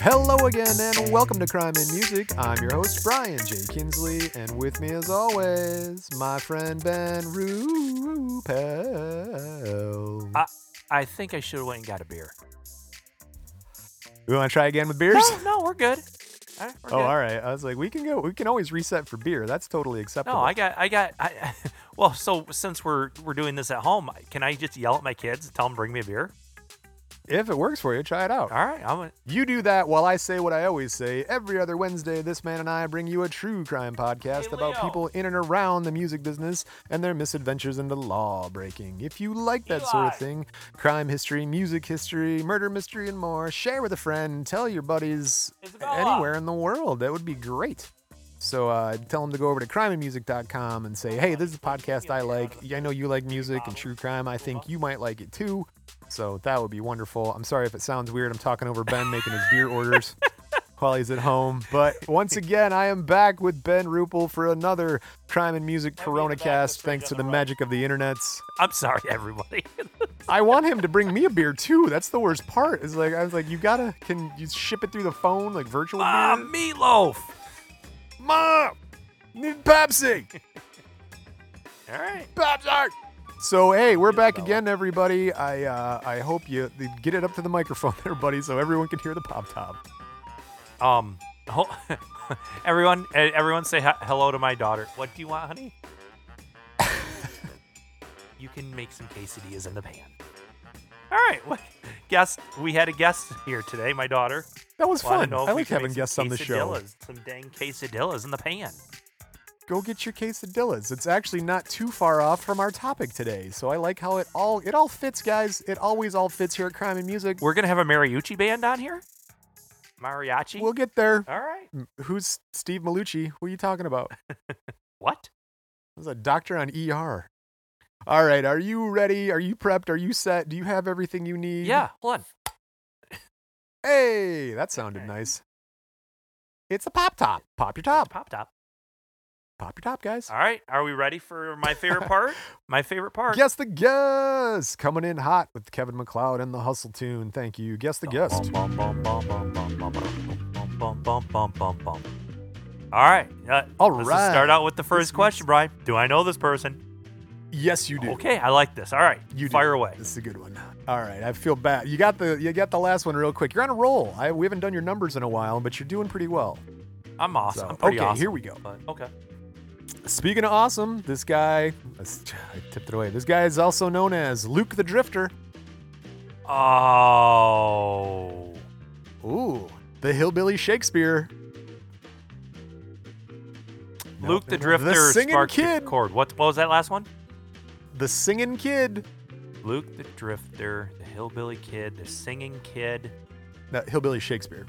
Hello again, and welcome to Crime in Music. I'm your host, Brian J. Kinsley, and with me, as always, my friend Ben Rupel. I- I think I should have went and got a beer. We want to try again with beers? No, no, we're good. All right, we're Oh, good. all right. I was like, we can go. We can always reset for beer. That's totally acceptable. No, I got, I got, I, well, so since we're we're doing this at home, can I just yell at my kids and tell them bring me a beer? If it works for you, try it out. All right, I'm gonna, You do that while I say what I always say. Every other Wednesday, this man and I bring you a true crime podcast Hey, about Leo. people in and around the music business and their misadventures into law breaking. If you like that sort of Eli. thing, crime history, music history, murder mystery, and more, share with a friend, tell your buddies Isabella. anywhere in the world. That would be great. So uh, tell them to go over to crimeinmusic.com and say, hey, this is a podcast I like. I know you like music and true crime. I think you might like it too. So that would be wonderful. I'm sorry if it sounds weird. I'm talking over Ben making his beer orders while he's at home. But once again, I am back with Ben Rupel for another Crime in Music Corona cast, thanks to the magic of the internets. I'm sorry, everybody. I want him to bring me a beer too. That's the worst part. Is like I was like, you gotta can you ship it through the phone like virtual Ah, beer? meatloaf. Mom, need Pepsi. All right. Pepsi. So hey, we're back again, everybody. I uh, I hope you get it up to the microphone there, buddy, so everyone can hear the pop top. Um, ho- everyone, everyone, say he- hello to my daughter. What do you want, honey? you can make some quesadillas in the pan. All right. What, guest, we had a guest here today. My daughter. That was fun. know if I we like make having some guests on the show. quesadillas, Some dang quesadillas in the pan. Go get your quesadillas. It's actually not too far off from our topic today. So I like how it all it all fits, guys. It always all fits here at Crime in Music. We're gonna have a mariachi band on here. Mariachi. We'll get there. All right. M- Who's Steve Malucci? Who are you talking about? What? There's a doctor on ER. All right, are you ready? Are you prepped? Are you set? Do you have everything you need? Yeah. Hold on. Hey, that sounded Okay. nice. It's a pop top. Pop your top. Pop top pop your top, guys. All right. Are we ready for my favorite part? my favorite part. Guess the guest. Coming in hot with Kevin MacLeod and the hustle tune. Thank you. Guess the guest. All right. Uh, All right. Start out with the first question, Brian. Do I know this person? Yes, you do. Okay, I like this. All right, you fire do. away. This is a good one. All right, I feel bad. You got the you got the last one real quick. You're on a roll. I, we haven't done your numbers in a while, but you're doing pretty well. I'm awesome. So, I'm okay, awesome, here we go. But, okay. Speaking of awesome, this guy, I tipped it away. This guy is also known as Luke the Drifter. Oh. Ooh, the hillbilly Shakespeare. No, Luke the Drifter the singing sparked kid, the chord. What, what was that last one? the singing kid. Luke the Drifter, the hillbilly kid, the singing kid, No, hillbilly Shakespeare,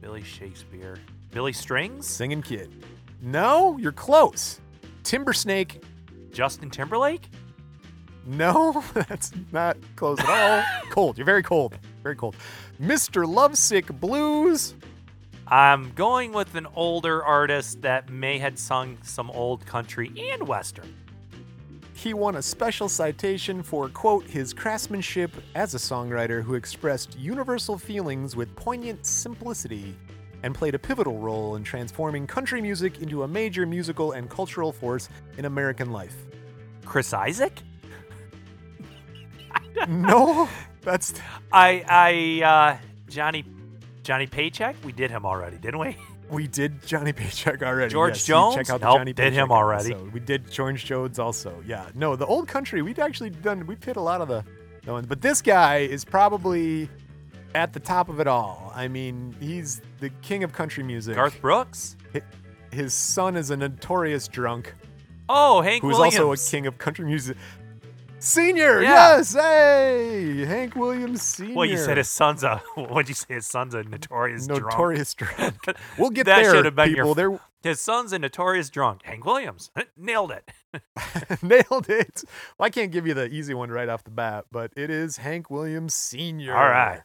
Billy Shakespeare, Billy Strings, singing kid. No, you're close. Timber Snake. Justin Timberlake. No, that's not close at all. cold. You're very cold. Very cold. Mr. Lovesick Blues. I'm going with an older artist that may had sung some old country and western. He won a special citation for, quote, his craftsmanship as a songwriter who expressed universal feelings with poignant simplicity and played a pivotal role in transforming country music into a major musical and cultural force in American life. Chris Isaak. no, that's I I uh, Johnny Johnny Paycheck. We did him already, didn't we? we did Johnny Paycheck already. George yes, Jones? Check out the Nope, Johnny did him already. episode. We did George Jones also. Yeah. No, the old country we'd actually done. We've hit a lot of the, the ones, but this guy is probably at the top of it all. I mean, he's the king of country music. Garth Brooks. His son is a notorious drunk Oh, Hank Williams. who's Williams. also a king of country music. Senior, Yeah. yes, hey, Hank Williams Senior. Well, you said his son's a. What'd you say? His son's a notorious notorious drunk. We'll get That there, should have been your people. There, His son's a notorious drunk. Hank Williams nailed it. Nailed it. Well, I can't give you the easy one right off the bat, but it is Hank Williams Sr. All right.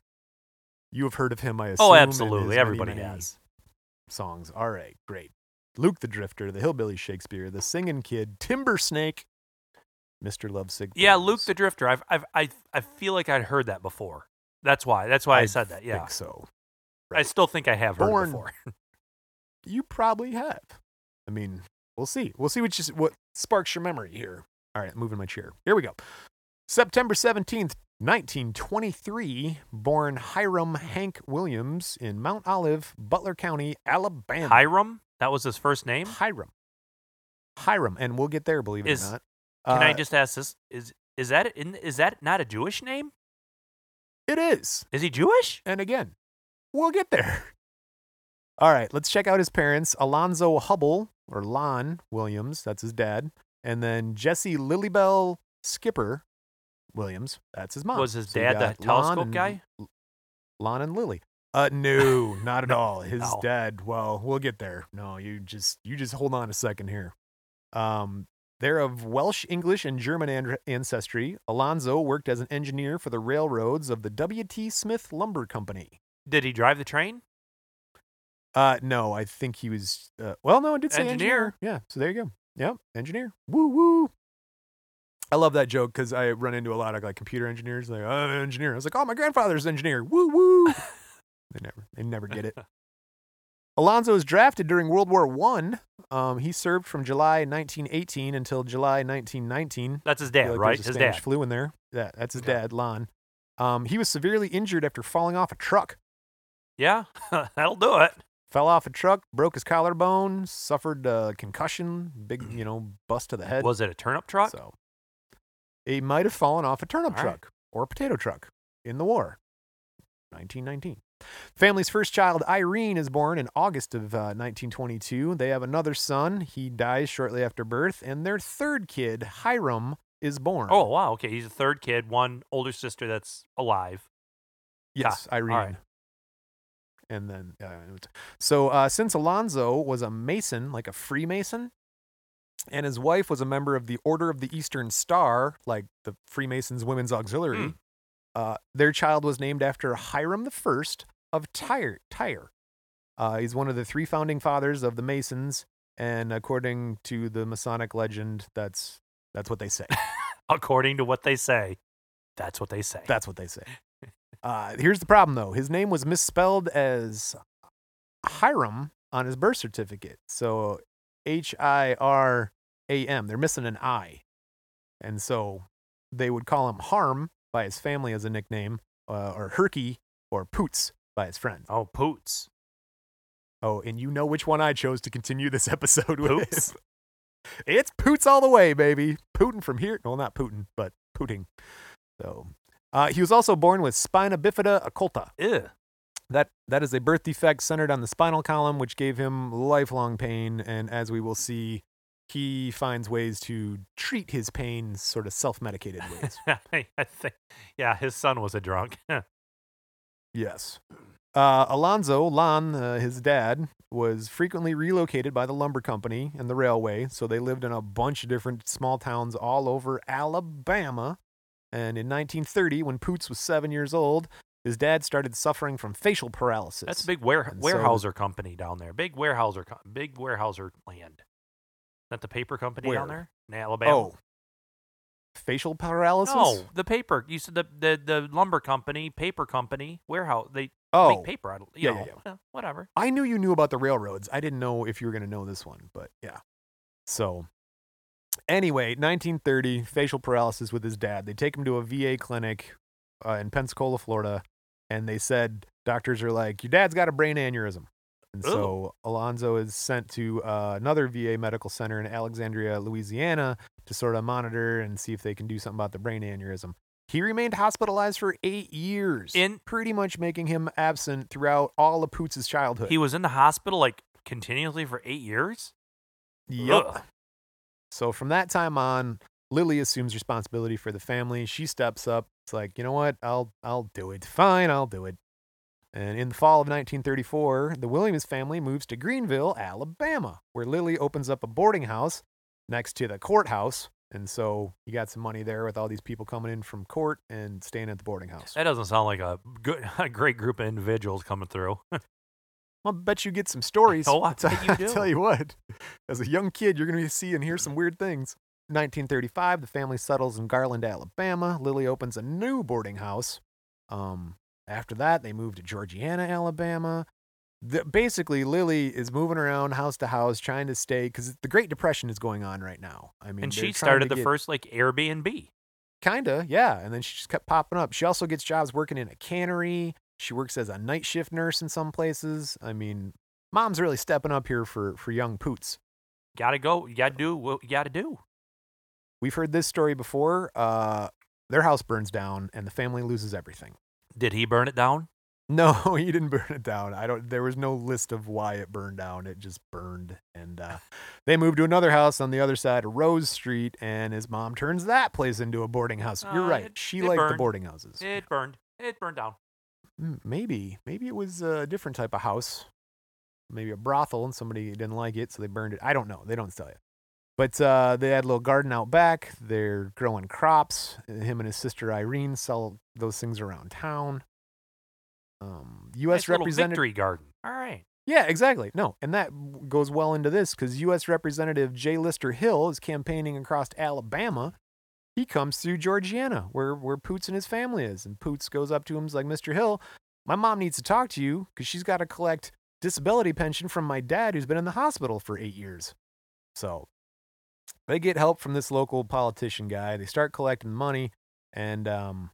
You have heard of him, I oh, assume. Oh, absolutely. Everybody has. Songs. All right, great. Luke the Drifter, the Hillbilly Shakespeare, the Singing Kid, Timber Snake, Mr. Lovesick. Yeah, Blues. Luke the Drifter. I've, I've, I, I feel like I'd heard that before. That's why. That's why I, said that. Yeah. I think so. I still think I have heard Born- it before. You probably have. I mean, we'll see. We'll see what just what sparks your memory here. All right, moving my chair. Here we go. September 17th, 1923, born Hiram Hank Williams in Mount Olive, Butler County, Alabama. Hiram, that was his first name. Hiram. Hiram, and we'll get there, believe it Is- or not. Can I Uh, just ask this? Is is that in, is that not a Jewish name? It is. Is he Jewish? And again, we'll get there. All right, let's check out his parents Alonzo Hubble, or Lon Williams, that's his dad, and then Jesse Lilybell Skipper Williams, that's his mom. Was his So dad the Lon telescope and- guy? Lon and Lily. Uh, no, not at all. His No. dad. Well, we'll get there. No, you just you just hold on a second here. Um, they're of Welsh, English, and German an- ancestry. Alonzo worked as an engineer for the railroads of the W.T. Smith Lumber Company. Did he drive the train? Uh, no, I think he was. Uh, well, no, it did say engineer. Engineer. Yeah, so there you go. Yep, engineer. Woo woo. I love that joke because I run into a lot of like computer engineers. Like, oh, I'm an engineer. I was like, oh, my grandfather's an engineer. Woo woo. they never, they never get it. Alonzo was drafted during World War One. Um, he served from July 1918 until July 1919. That's his dad, like right? His Spanish dad. flu in there. Yeah, that's his Okay. dad, Lon. Um, he was severely injured after falling off a truck. Yeah, that'll do it. fell off a truck, broke his collarbone, suffered a concussion, big, you know, bust to the head. Was it a turnip truck? So he might have fallen off a turnip All right. truck or a potato truck in the war. 1919. Family's first child, Irene, is born in August of uh, 1922. They have another son. He dies shortly after birth. And their third kid, Hiram, is born. Oh wow, okay. He's a third kid, one older sister that's alive. Yes, Irene. right. And then, uh, so uh, since Alonzo was a Mason, like a Freemason, and his wife was a member of the Order of the Eastern Star, like the Freemasons Women's Auxiliary, Hmm. uh, their child was named after Hiram the First of Tyre. Tyre. Uh, he's one of the three founding fathers of the Masons, and according to the Masonic legend, that's that's what they say. According to what they say, that's what they say. That's what they say. Uh, here's the problem, though. His name was misspelled as Hiram on his birth certificate. So H I R A M. They're missing an I. And so they would call him Harm by his family as a nickname, uh, or Herky or Poots by his friends. oh, Poots. Oh, and you know which one I chose to continue this episode with. Poots? It's Poots all the way, baby. Putin from here. Well, not Putin, but Pooting. So uh, he was also born with spina bifida occulta. Ew. That that is a birth defect centered on the spinal column, which gave him lifelong pain. And as we will see, he finds ways to treat his pain, sort of self-medicated ways. I think, yeah, his son was a drunk. yes. Uh, Alonzo Lon, uh, his dad, was frequently relocated by the lumber company and the railway, so they lived in a bunch of different small towns all over Alabama. And in 1930, when Poots was seven years old, his dad started suffering from facial paralysis. That's a big ware- And so- company down there. Big Weyerhaeuser, co- big Weyerhaeuser land. That the paper company down there in Alabama. Oh, facial paralysis. no, the paper. You said the, the the lumber company, paper company, warehouse. They oh, make paper out of. You Yeah, know, yeah, eh, whatever. I knew you knew about the railroads. I didn't know if you were going to know this one, but yeah. So, anyway, 1930, facial paralysis with his dad. They take him to a VA clinic uh, in Pensacola, Florida, and they said doctors are like, "Your dad's got a brain aneurysm." And so Alonzo is sent to uh, another VA medical center in Alexandria, Louisiana, to sort of monitor and see if they can do something about the brain aneurysm. He remained hospitalized for eight years, In- pretty much making him absent throughout all of Poots' childhood. He was in the hospital like continuously for eight years. Yep. Ugh. So from that time on, Lily assumes responsibility for the family. She steps up. It's like, you know what? I'll I'll do it. Fine, I'll do it. And in the fall of 1934, the Williams family moves to Greenville, Alabama, where Lily opens up a boarding house next to the courthouse. And so you got some money there with all these people coming in from court and staying at the boarding house. That doesn't sound like a good, a great group of individuals coming through. I'll bet you get some stories. Oh, I bet you I'll tell you what, as a young kid, you're going to see and hear some weird things. 1935, the family settles in Garland, Alabama. Lily opens a new boarding house. Um, After that, they move to Georgiana, Alabama. The, basically, Lily is moving around house to house trying to stay because the Great Depression is going on right now. I mean, and she started the get- first like Airbnb. Kinda, yeah. And then she just kept popping up. She also gets jobs working in a cannery. She works as a night shift nurse in some places. I mean, mom's really stepping up here for for young poots. Gotta go. You gotta do what you gotta do. We've heard this story before. Uh, their house burns down and the family loses everything. Did he burn it down? No, he didn't burn it down. I don't. There was no list of why it burned down. It just burned, and uh, they moved to another house on the other side of Rose Street. And his mom turns that place into a boarding house. You're Uh, right. it- she it liked the boarding houses. It burned. It burned down. Mm, Maybe, maybe it was a different type of house. Maybe a brothel, and somebody didn't like it, so they burned it. I don't know. They don't tell you. But uh, they had a little garden out back. They're growing crops. Him and his sister Irene sell those things around town. Um, U.S. Nice representative. victory garden. All right. Yeah, exactly. No, and that goes well into this because U.S. Representative J. Lister Hill is campaigning across Alabama. He comes through Georgiana, where where Poots and his family is, and Poots goes up to him and is like, "Mr. Hill, my mom needs to talk to you because she's got to collect disability pension from my dad who's been in the hospital for eight years." So they get help from this local politician guy. They start collecting money, and um,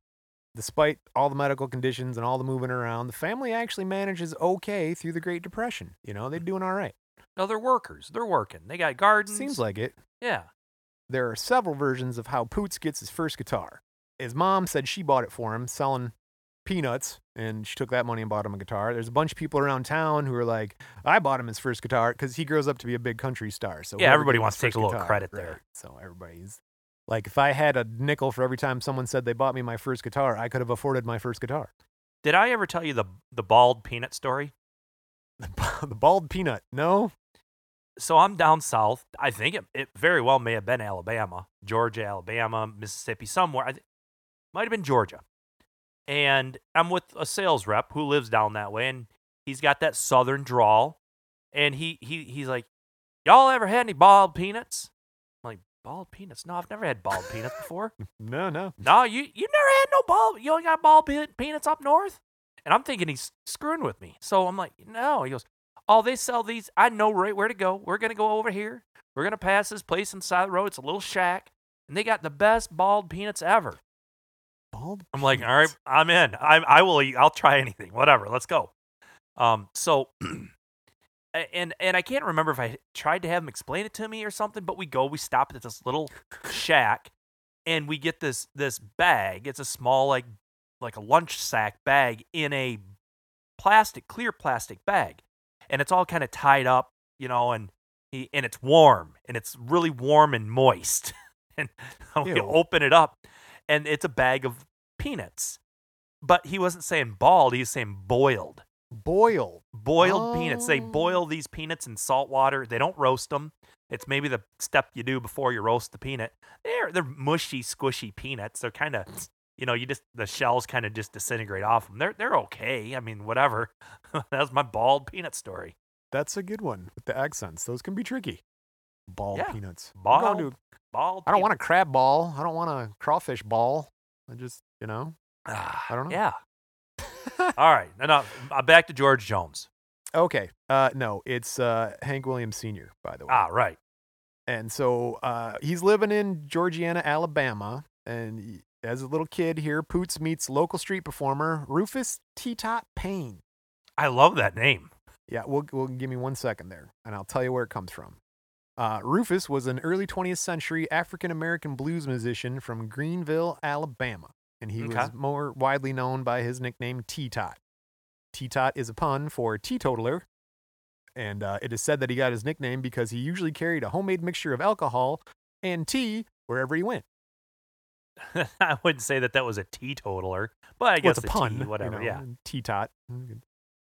despite all the medical conditions and all the moving around, the family actually manages okay through the Great Depression. You know, they're doing all right. No, they're workers. They're working. They got gardens. Seems like it. Yeah. There are several versions of how Poots gets his first guitar. His mom said she bought it for him, selling peanuts, and she took that money and bought him a guitar. There's a bunch of people around town who are like, I bought him his first guitar because he grows up to be a big country star. So Yeah, everybody wants to take a little guitar, credit right. there. So everybody's like, if I had a nickel for every time someone said they bought me my first guitar, I could have afforded my first guitar. Did I ever tell you the the bald peanut story? the bald peanut. No, So I'm down south. I think it, it very well may have been Alabama, Georgia, Alabama, Mississippi, somewhere. I th- might have been Georgia. And I'm with a sales rep who lives down that way, and he's got that southern drawl. And he he he's like, "Y'all ever had any bald peanuts?" I'm like, "Bald peanuts? No, I've never had bald peanuts before." no, no. No, you you never had no bald. You only got bald pe- peanuts up north. And I'm thinking he's screwing with me. So I'm like, no. He goes, oh, they sell these. I know right where to go. We're gonna go over here. We're gonna pass this place on the side of the road. It's a little shack, and they got the best bald peanuts ever. Bald. I'm like, all right. I'm in. I I will. eat- I'll try anything. Whatever. Let's go. Um. So. And and I can't remember if I tried to have him explain it to me or something, but we go, we stop at this little shack, and we get this this bag. It's a small like like a lunch sack bag in a plastic clear plastic bag, and it's all kind of tied up, you know, and he and it's warm and it's really warm and moist, and we Ew. open it up, and it's a bag of peanuts, but he wasn't saying bald, he was saying boiled Boiled. boiled peanuts. They Oh. boil these peanuts in salt water. They don't roast them. It's maybe the step you do before you roast the peanut. They're they're mushy, squishy peanuts. They're kind of, you know, you just the shells kind of just disintegrate off them. They're they're okay. I mean, whatever. that was my bald peanut story. That's a good one with the accents. Those can be tricky. Bald Yeah. peanuts. I'm going to- Bald. I don't want a crab ball. I don't want a crawfish ball. I just, you know. I don't know. Yeah. All right. Enough. Uh, back to George Jones. Okay. Uh, no, it's uh, Hank Williams Sr., by the way. Ah, right. And so uh, he's living in Georgiana, Alabama. And he- as a little kid here, Poots meets local street performer Rufus T-Tot Payne. I love that name. Yeah, we'll, we'll give me one second there, and I'll tell you where it comes from. Uh, Rufus was an early 20th century African American blues musician from Greenville, Alabama, and he was more widely known by his nickname T Tot. T Tot is a pun for teetotaler, and uh, it is said that he got his nickname because he usually carried a homemade mixture of alcohol and tea wherever he went. I wouldn't say that that was a teetotaler, but I Well, guess it's a pun, tea, whatever. You know, yeah. T Tot.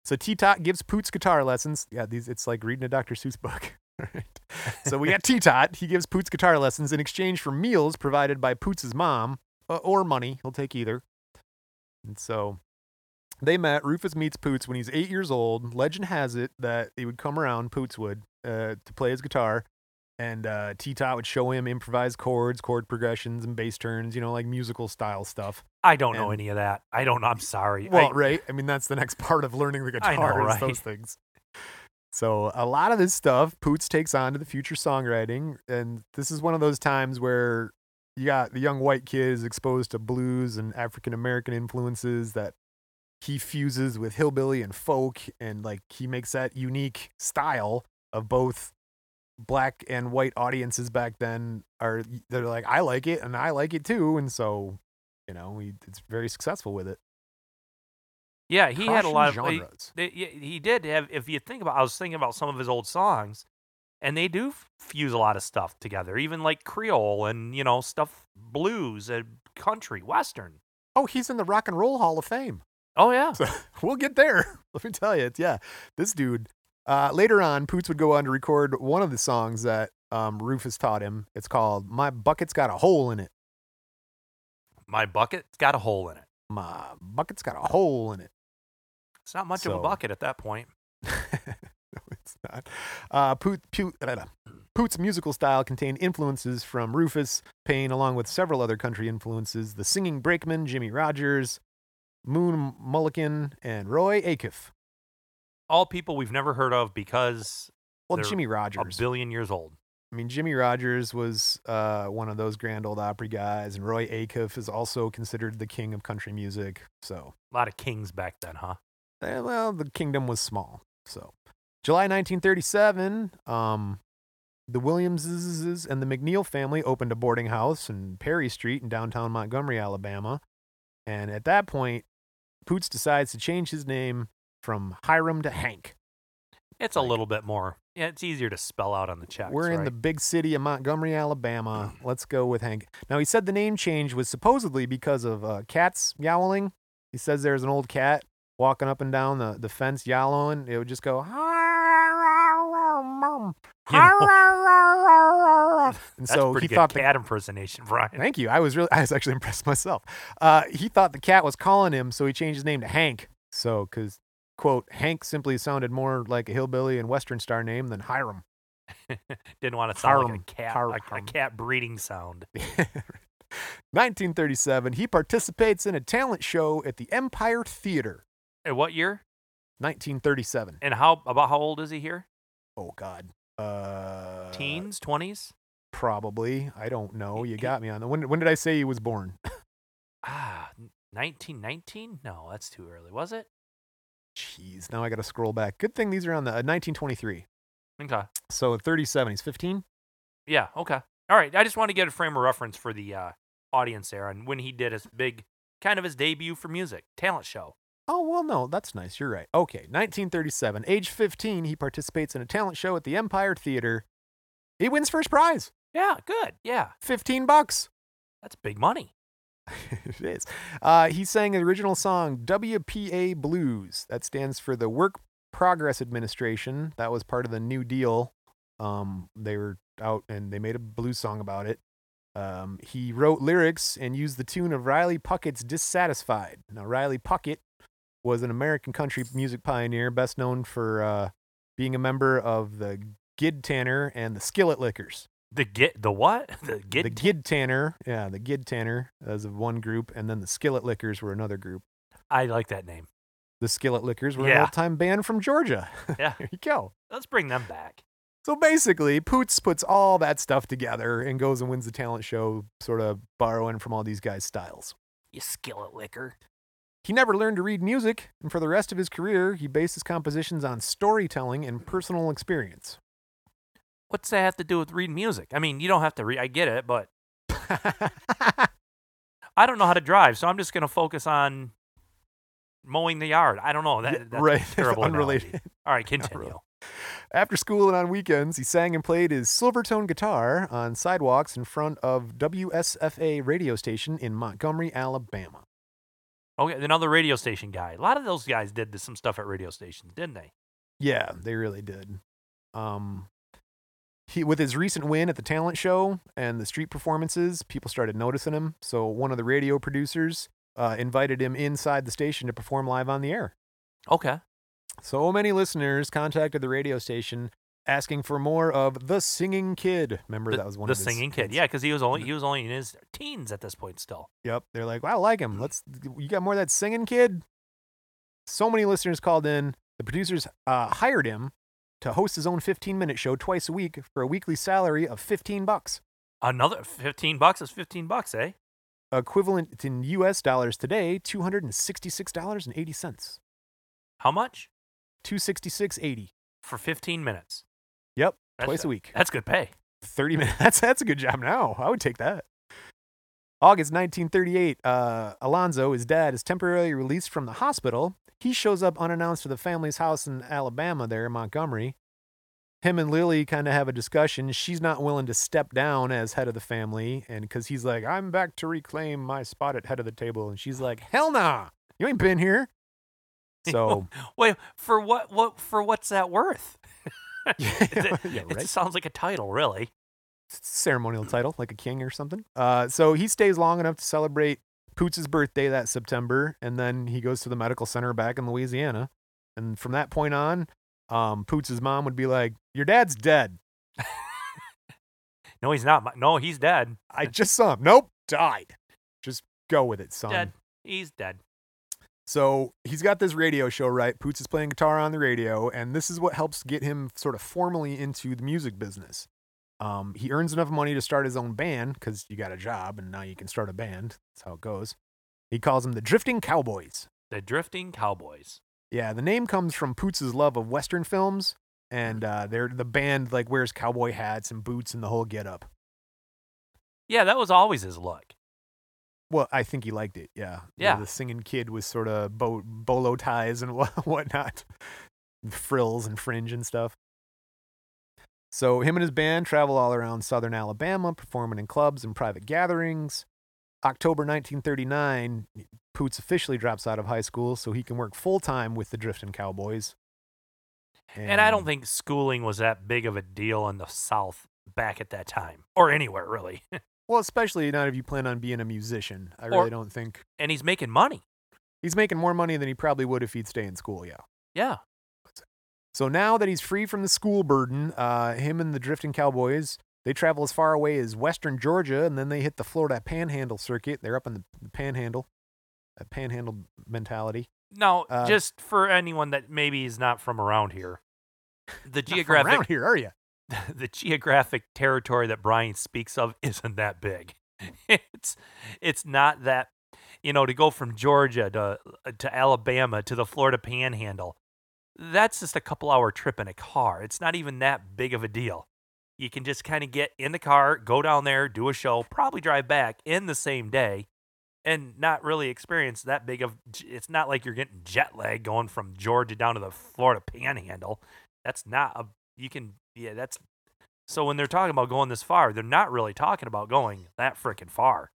So T Tot gives Poots guitar lessons. Yeah, these it's like reading a Dr. Seuss book. Right? So we got T Tot. He gives Poots guitar lessons in exchange for meals provided by Poots' mom uh, or money. He'll take either. And so they met. Rufus meets Poots when he's eight years old. Legend has it that he would come around, Poots would, uh, to play his guitar. And uh, T Tot would show him improvised chords, chord progressions, and bass turns, you know, like musical style stuff. I don't know any of that. I don't know. I'm sorry. Well, I, right? I mean, that's the next part of learning the I guitar know, is right? those things. So a lot of this stuff Poots takes on to the future songwriting, and this is one of those times where you got the young white kid is exposed to blues and African American influences that he fuses with hillbilly and folk, and like he makes that unique style of both black and white audiences back then are they're like I like it and I like it too, and so you know he, it's very successful with it. Yeah, he had a lot of. He, he did have. If you think about, I was thinking about some of his old songs, and they do fuse a lot of stuff together, even like Creole and you know stuff, blues and country, western. Oh, he's in the Rock and Roll Hall of Fame. Oh yeah, So we'll get there. Let me tell you, it's yeah. This dude. Uh, later on, Poots would go on to record one of the songs that um, Rufus taught him. It's called "My Bucket's Got a Hole in It." my bucket's got a hole in it. My bucket's got a hole in it. It's not much of a bucket at that point. no, it's not. Uh, Poot, Poot, Poot's musical style contained influences from Rufus Payne, along with several other country influences: the singing brakeman Jimmie Rodgers, Moon Mullican, and Roy Acuff. All people we've never heard of because Well, Jimmie Rodgers, a billion years old. I mean, Jimmie Rodgers was uh, one of those Grand Ole Opry guys, and Roy Acuff is also considered the king of country music. So, A lot of kings back then, huh? Eh, well, the kingdom was small. So, July 1937, um, the Williamses and the McNeil family opened a boarding house in Perry Street in downtown Montgomery, Alabama. And at that point, Poots decides to change his name from Hiram to Hank. It's a little bit more. Yeah, it's easier to spell out on the checks. We're in the big city of Montgomery, Alabama. Let's go with Hank. Now, he said the name change was supposedly because of uh, cats yowling. He says there's an old cat walking up and down the, the fence yowling. It would just go, You know, and so he thought the cat impersonation, Brian. Thank you. I was really, I was actually impressed myself. Uh, he thought the cat was calling him, so he changed his name to Hank. So, because quote Hank simply sounded more like a hillbilly and western star name than Hiram. Didn't want to sound like a cat, Har- a, a cat breeding sound. 1937, he participates in a talent show at the Empire Theater. And what year? 1937. And how about how old is he here? Oh God. Uh, Teens, twenties? Probably. I don't know. You got me on that. When, when did I say he was born? Ah, nineteen nineteen? No, that's too early. Was it? Jeez. Now I got to scroll back. Good thing these are on the uh, 1923. Okay. So 37. He's 15. Yeah. Okay. All right. I just want to get a frame of reference for the uh, audience there, and when he did his big, kind of his debut for music talent show. Oh, well, no, that's nice. You're right. Okay, 1937. Age 15, he participates in a talent show at the Empire Theater. He wins first prize. Yeah. Good. Yeah. 15 bucks. That's big money. it is. Uh, he sang the original song WPA Blues. That stands for the Work Progress Administration. That was part of the New Deal. Um, they were out and they made a blues song about it. Um, he wrote lyrics and used the tune of Riley Puckett's Dissatisfied. Now, Riley Puckett was an American country music pioneer, best known for uh, being a member of the Gid Tanner and the Skillet Lickers. The get the what? The get the Gid Tanner, yeah, the Gid Tanner as of one group, and then the Skillet Lickers were another group. I like that name. The Skillet Lickers were an Yeah. old time band from Georgia. Yeah. there you go. Let's bring them back. So basically, Poots puts all that stuff together and goes and wins the talent show, sort of borrowing from all these guys' styles. You skillet licker. He never learned to read music, and for the rest of his career, he based his compositions on storytelling and personal experience. What's that have to do with reading music? I mean, you don't have to read. I get it, but I don't know how to drive, so I'm just gonna focus on mowing the yard. I don't know. That, that's right, terrible unrelated. analogy. All right, continue. After school and on weekends, he sang and played his Silvertone guitar on sidewalks in front of WSFA radio station in Montgomery, Alabama. Okay, another radio station guy. A lot of those guys did this- some stuff at radio stations, didn't they? Yeah, they really did. Um, he with his recent win at the talent show and the street performances, people started noticing him. So one of the radio producers uh, invited him inside the station to perform live on the air. Okay. So many listeners contacted the radio station asking for more of the singing kid. Remember The, that was one of the of his singing kid. hits? Yeah, because he was only he was only in his teens at this point still. Yep. They're like, "Wow, I like him. Let's. You got more of that singing kid." So many listeners called in. The producers uh, hired him to host his own 15-minute show twice a week for a weekly salary of 15 bucks, Another fifteen bucks is fifteen bucks, eh? equivalent in U.S. dollars today, two hundred and sixty-six dollars and eighty cents. How much Two sixty-six eighty. for fifteen minutes? That's twice a- a week. That's good pay. 30 minutes. That's that's a good job now. I would take that. August 1938, uh, Alonzo, his dad, is temporarily released from the hospital. He shows up unannounced to the family's house in Alabama, there in Montgomery. Him and Lily kind of have a discussion. She's not willing to step down as head of the family, and because he's like, "I'm back to reclaim my spot at head of the table," and she's like, "Hell nah, you ain't been here." So Wait, for what? What for? What's that worth? yeah, It, yeah, it sounds like a title, really. ceremonial title, like a king or something. Uh, so he stays long enough to celebrate Poots' birthday that September, and then he goes to the medical center back in Louisiana. And from that point on, um, Poots' mom would be like, "Your dad's dead. No, he's not. No, he's dead. I just saw him. Nope, died. Just go with it, son." Dead. He's dead. So he's got this radio show, right? Poots is playing guitar on the radio, and this is what helps get him sort of formally into the music business. Um, he earns enough money to start his own band because you got a job and now you can start a band. That's how it goes. He calls them the Drifting Cowboys. The Drifting Cowboys. Yeah, the name comes from Poots' love of Western films, and uh, they're the band like wears cowboy hats and boots and the whole get up. Yeah, that was always his look. Well, I think he liked it. Yeah, Yeah. The, singing kid was sort of bo- bolo ties and whatnot, frills and fringe and stuff. So him and his band travel all around southern Alabama, performing in clubs and private gatherings. October 1939, Poots officially drops out of high school so he can work full time with the Drifting Cowboys. And I don't think schooling was that big of a deal in the South back at that time, or anywhere really. Well, especially not if you plan on being a musician. I Or- really don't think and he's making money. he's making more money than he probably would if he'd stay in school. Yeah. Yeah. So now that he's free from the school burden, uh, him and the Drifting Cowboys, they travel as far away as Western Georgia, and then they hit the Florida Panhandle circuit. They're up in the, the Panhandle, a Panhandle mentality. Now, Uh, just for anyone that maybe is not from around here, the Not from geographic around here, are you? the geographic territory that Brian speaks of isn't that big. It's it's not that you know to go from Georgia to uh, to Alabama to the Florida Panhandle. That's just a couple hour trip in a car. It's not even that big of a deal. You can just kind of get in the car, go down there, do a show, probably drive back in the same day and not really experience that big of it's not like you're getting jet lag going from Georgia down to the Florida Panhandle. That's not a you can yeah, that's so when they're talking about going this far, they're not really talking about going that freaking far.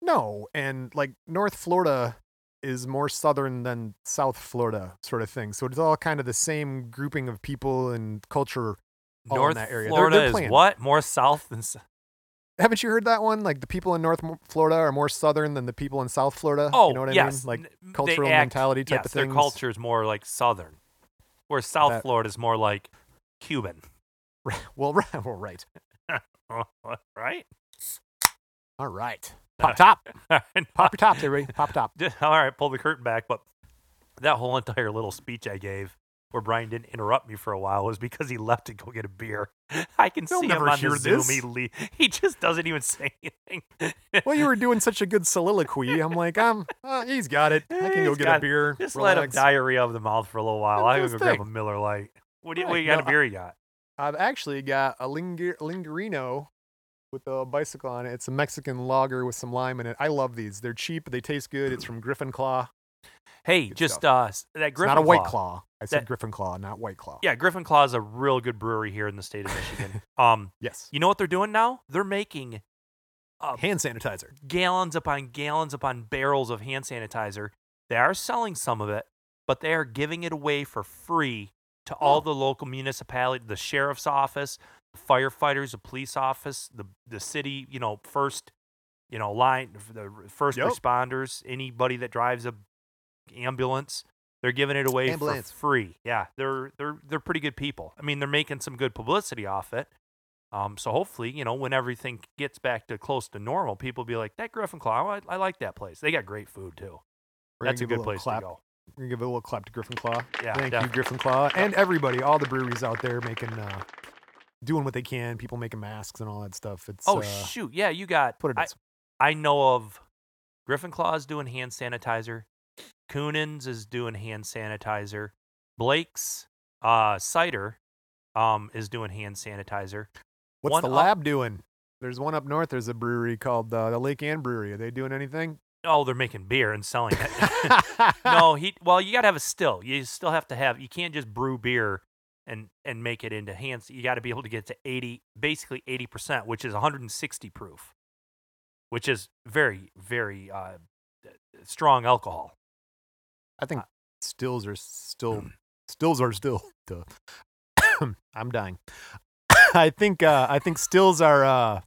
No, and like North Florida is more southern than South Florida, sort of thing. So it's all kind of the same grouping of people and culture. all in North that area. They're- Florida they're is what? More south than Haven't you heard that one? Like the people in North Florida are more southern than the people in South Florida. Oh, you know what I yes. mean? Like cultural act- mentality type yes, of their culture is more like southern. Where South That- Florida is more like Cuban. Well, right, well, right. right? All right. Pop top. Pop your tops, everybody. Pop top. All right, pull the curtain back. But that whole entire little speech I gave, where Brian didn't interrupt me for a while, was because he left to go get a beer. I can They'll see him on the Zoom. this. He, le- he just doesn't even say anything. Well, you were doing such a good soliloquy. I'm like, um, uh, he's got it. I can go He's get got a beer. just let him diarrhea of the mouth for a little while. Yeah, I do go grab a. Miller Lite. What do you, what you got no, a beer you got? I've actually got a linger- lingerino with a bicycle on it. It's a Mexican lager with some lime in it. I love these. They're cheap. They taste good. It's from Griffin Claw. Hey, Good just stuff. uh, that It's Griffin not a White Claw. Claw. I said That- Griffin Claw, not White Claw. Yeah, Griffin Claw is a real good brewery here in the state of Michigan. um, Yes. you know what they're doing now? They're making uh, Hand sanitizer. gallons upon gallons upon barrels of hand sanitizer. They are selling some of it, but they are giving it away for free to all the local municipality, the sheriff's office, the firefighters, the police office, the the city, you know, first, you know, line, the first Yep. responders, anybody that drives a ambulance. They're giving it away Ambulance. for free. Yeah, they're they're they're pretty good people. I mean, they're making some good publicity off it. Um, so hopefully, you know, when everything gets back to close to normal, people be like, "That Griffin Claw, I, I like that place. They got great food too. We're gonna That's a give good little place clap. to go." We're gonna give it a little clap to Griffin Claw. Yeah, Thank def- you, Griffin Claw, and everybody, all the breweries out there making, uh, doing what they can. People making masks and all that stuff. It's Oh uh, shoot, yeah, you got. Put it I. I know of Griffin Claws doing hand sanitizer. Coonan's is doing hand sanitizer. Blake's uh, cider um, is doing hand sanitizer. What's one the up- lab doing? There's one up north. There's a brewery called uh, the Lake Ann Brewery. Are they doing anything? Oh, they're making beer and selling it. no, he. Well, you gotta have a still. You still have to have. You can't just brew beer and and make it into hands. You got to be able to get to eighty, basically eighty percent, which is 160 proof, which is very very uh, strong alcohol. I think Uh, stills are still stills are still. I'm dying. I think uh, I think stills are uh,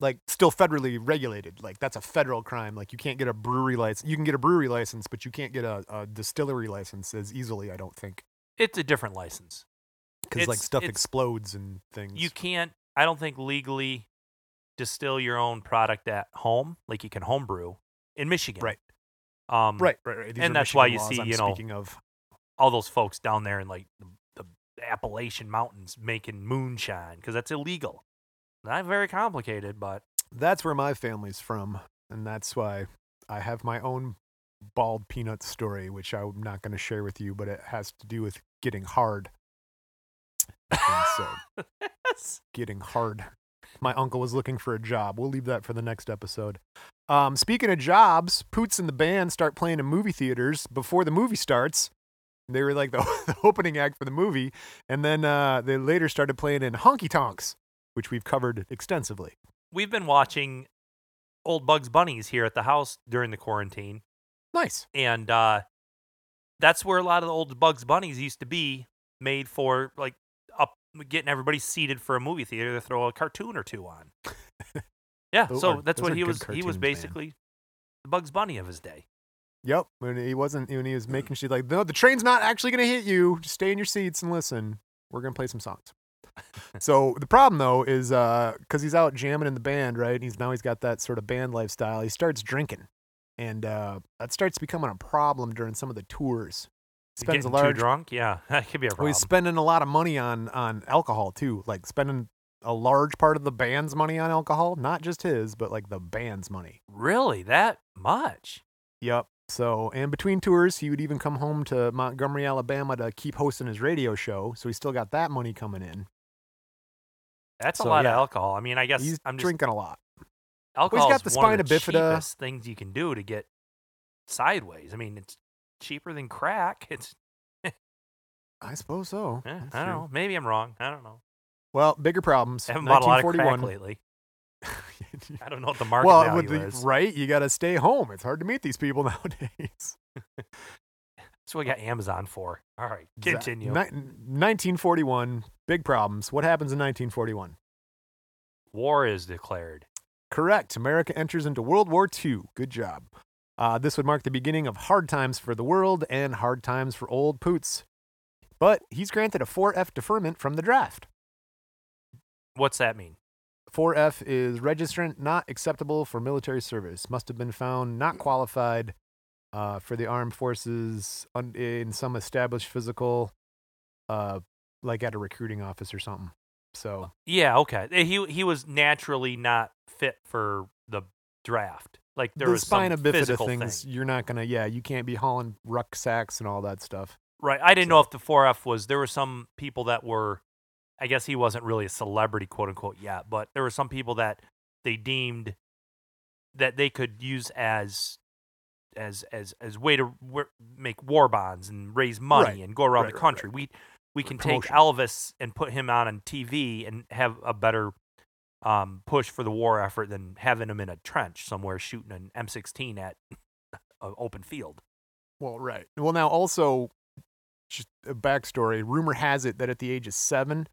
like still federally regulated. Like that's a federal crime. Like you can't get a brewery license. You can get a brewery license, but you can't get a, a distillery license as easily. I don't think It's a different license. because like stuff explodes and things. You can't. I don't think legally distill your own product at home. Like you can homebrew in Michigan, Right. Um, right, right, right. These and that's why you see, I'm you know, speaking of. all those folks down there in like the, the Appalachian Mountains making moonshine because that's illegal. Not very complicated, but That's where my family's from, and that's why I have my own bald peanut story, which I'm not going to share with you, but it has to do with getting hard. And so, getting hard. My uncle was looking for a job. We'll leave that for the next episode. Um, speaking of jobs, Poots and the band start playing in movie theaters before the movie starts. They were like the, the opening act for the movie, and then uh, they later started playing in honky tonks, which we've covered extensively. we've been watching old Bugs Bunnies here at the house during the quarantine, Nice. and uh, that's where a lot of the old Bugs Bunnies used to be made for like up getting everybody seated for a movie theater to throw a cartoon or two on. yeah, Those so are- that's what he was. He was cartoons, man. basically the Bugs Bunny of his day. Yep. When he wasn't, when he was making shit like, no, the train's not actually going to hit you. Just stay in your seats and listen. We're going to play some songs. so the problem though is because he's out jamming in the band, right? And he's now he's got that sort of band lifestyle. He starts drinking, and uh, that starts becoming a problem during some of the tours. Spends a large. too drunk. Yeah, that could be a Well, problem. he's spending a lot of money on on alcohol too, like spending a large part of the band's money on alcohol, not just his, but like the band's money. really that much? Yep. So, and between tours, he would even come home to Montgomery, Alabama to keep hosting his radio show. So he still got that money coming in. That's So, a lot yeah. of alcohol. I mean, I guess He's I'm just drinking a lot. alcohol got is the one of the spina bifida. cheapest things you can do to get sideways. I mean, it's cheaper than crack. It's I suppose so. I don't true. know. Maybe I'm wrong. I don't know. Well, bigger problems. I haven't bought a lot of crack lately. I don't know what the market well, value with the, is. right, you got to stay home. It's hard to meet these people nowadays. That's what we got Amazon for. All right, continue. Ni- 1941, big problems. What happens in 1941? War is declared. Correct. America enters into World War II. Good job. Uh, this would mark the beginning of hard times for the world and hard times for old Poots. But he's granted a 4F deferment from the draft. What's that mean? 4F is registrant not acceptable for military service. Must have been found not qualified uh, for the armed forces un- in some established physical, uh, like at a recruiting office or something. So Yeah, okay. Eh, He he was naturally not fit for the draft. Like there the was spina some bifida physical things, thing. you're not gonna. Yeah, you can't be hauling rucksacks and all that stuff. Right. I didn't So- know if the 4F was there were some people that were I guess he wasn't really a celebrity quote unquote yet, but there were some people that they deemed that they could use as as as as way to make war bonds and raise money Right. and go around Right, the right, country. We we can take Elvis and put him out on TV and have a better um, push for the war effort than having him in a trench somewhere shooting an M16 at an open field. Well, right. Well, now also, just a backstory. Rumor has it that at the age of seven,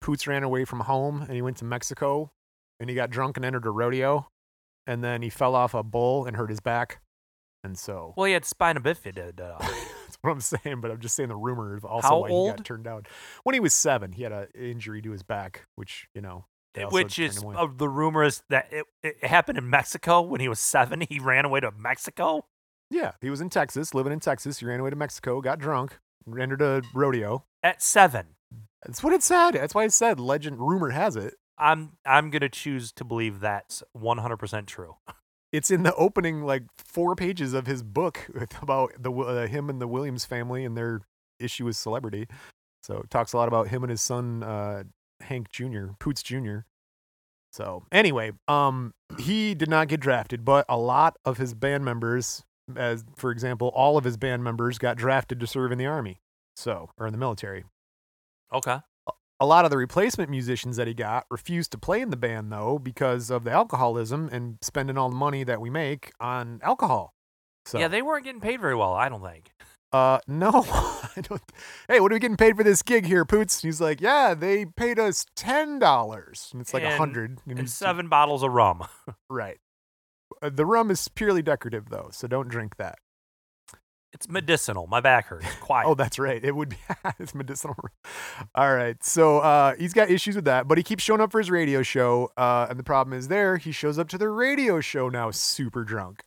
Poots ran away from home and he went to Mexico, and he got drunk and entered a rodeo, and then he fell off a bull and hurt his back, and so Well, he had spina bifida. That's what I'm saying, but I'm just saying the rumor of also How why he got turned down. When he was seven, he had an injury to his back, which you know, Which is uh, the rumor is that it, it happened in Mexico when he was seven. He ran away to Mexico. yeah, he was in Texas, living in Texas. He ran away to Mexico, got drunk, entered a rodeo. At seven. That's what it said. That's why I said legend. Rumor has it. I'm I'm gonna choose to believe that's 100% true. It's in the opening like four pages of his book about the uh, him and the Williams family and their issue with celebrity. So it talks a lot about him and his son uh, Hank Jr. Poots Jr. So anyway, um, he did not get drafted, but a lot of his band members, as for example, all of his band members got drafted to serve in the army. So or in the military. Okay. A lot of the replacement musicians that he got refused to play in the band though because of the alcoholism and spending all the money that we make on alcohol. So Yeah, they weren't getting paid very well. I don't think. uh no, I don't. Hey, what are we getting paid for this gig here, Poots? He's like, yeah, they paid us ten dollars, and it's like a And- hundred. And seven bottles of rum. right. Uh, the rum is purely decorative though, so don't drink that. It's medicinal. My back hurts. Quiet. Oh, that's right. It would be it's medicinal. All right. So uh, he's got issues with that, but he keeps showing up for his radio show. Uh, and the problem is there, he shows up to the radio show now super drunk.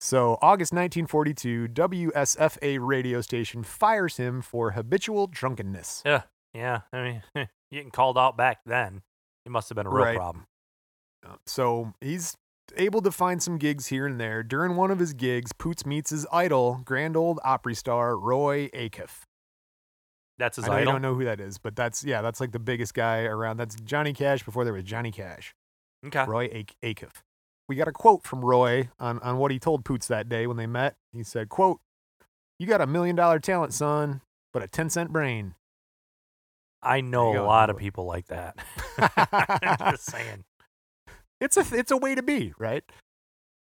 So August 1942, WSFA radio station fires him for habitual drunkenness. Yeah. Yeah. I mean, getting called out back then, it must have been a real Right. problem. So he's able to find some gigs here and there. During one of his gigs, Poots meets his idol, Grand Ole Opry star Roy Acuff. That's his idol. I know idol. don't know who that is, but that's yeah, that's like the biggest guy around. That's Johnny Cash before there was Johnny Cash. Okay. Roy A- Acuff. We got a quote from Roy on, on what he told Poots that day when they met. He said, "quote You got a million dollar talent, son, but a ten cent brain." I know a lot of people like that. Just saying. It's a it's a way to be, right?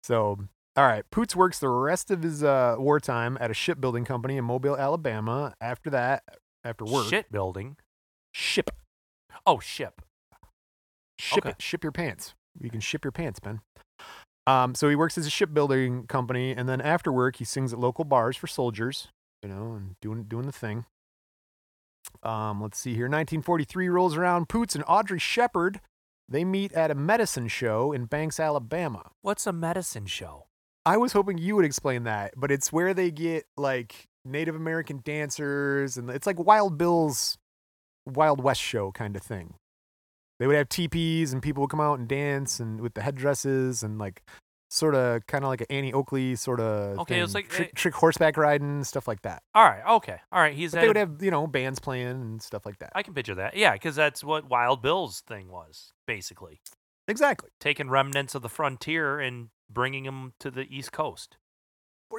So, all right, Poots works the rest of his uh, wartime at a shipbuilding company in Mobile, Alabama. After that, after work, Shit building. ship, Oh, ship. ship Okay. it, ship your pants. You can ship your pants, Ben. Um, so he works as a shipbuilding company, and then after work, he sings at local bars for soldiers, you know, and doing doing the thing. Um, let's see here. 1943 rolls around. Poots and Audrey Sheppard they meet at a medicine show in Banks, Alabama. What's a medicine show? I was hoping you would explain that, but it's where they get like Native American dancers, and it's like Wild Bill's Wild West show kind of thing. They would have teepees, and people would come out and dance, and with the headdresses, and like sort of kind of like an Annie Oakley sort of Okay, it's thing. like- trick, trick horseback riding, stuff like that. All right. Okay. All right. He's at they would have you know bands playing and stuff like that. I can picture that. Yeah, because that's what Wild Bill's thing was, basically. exactly. Taking remnants of the frontier and bringing them to the East Coast.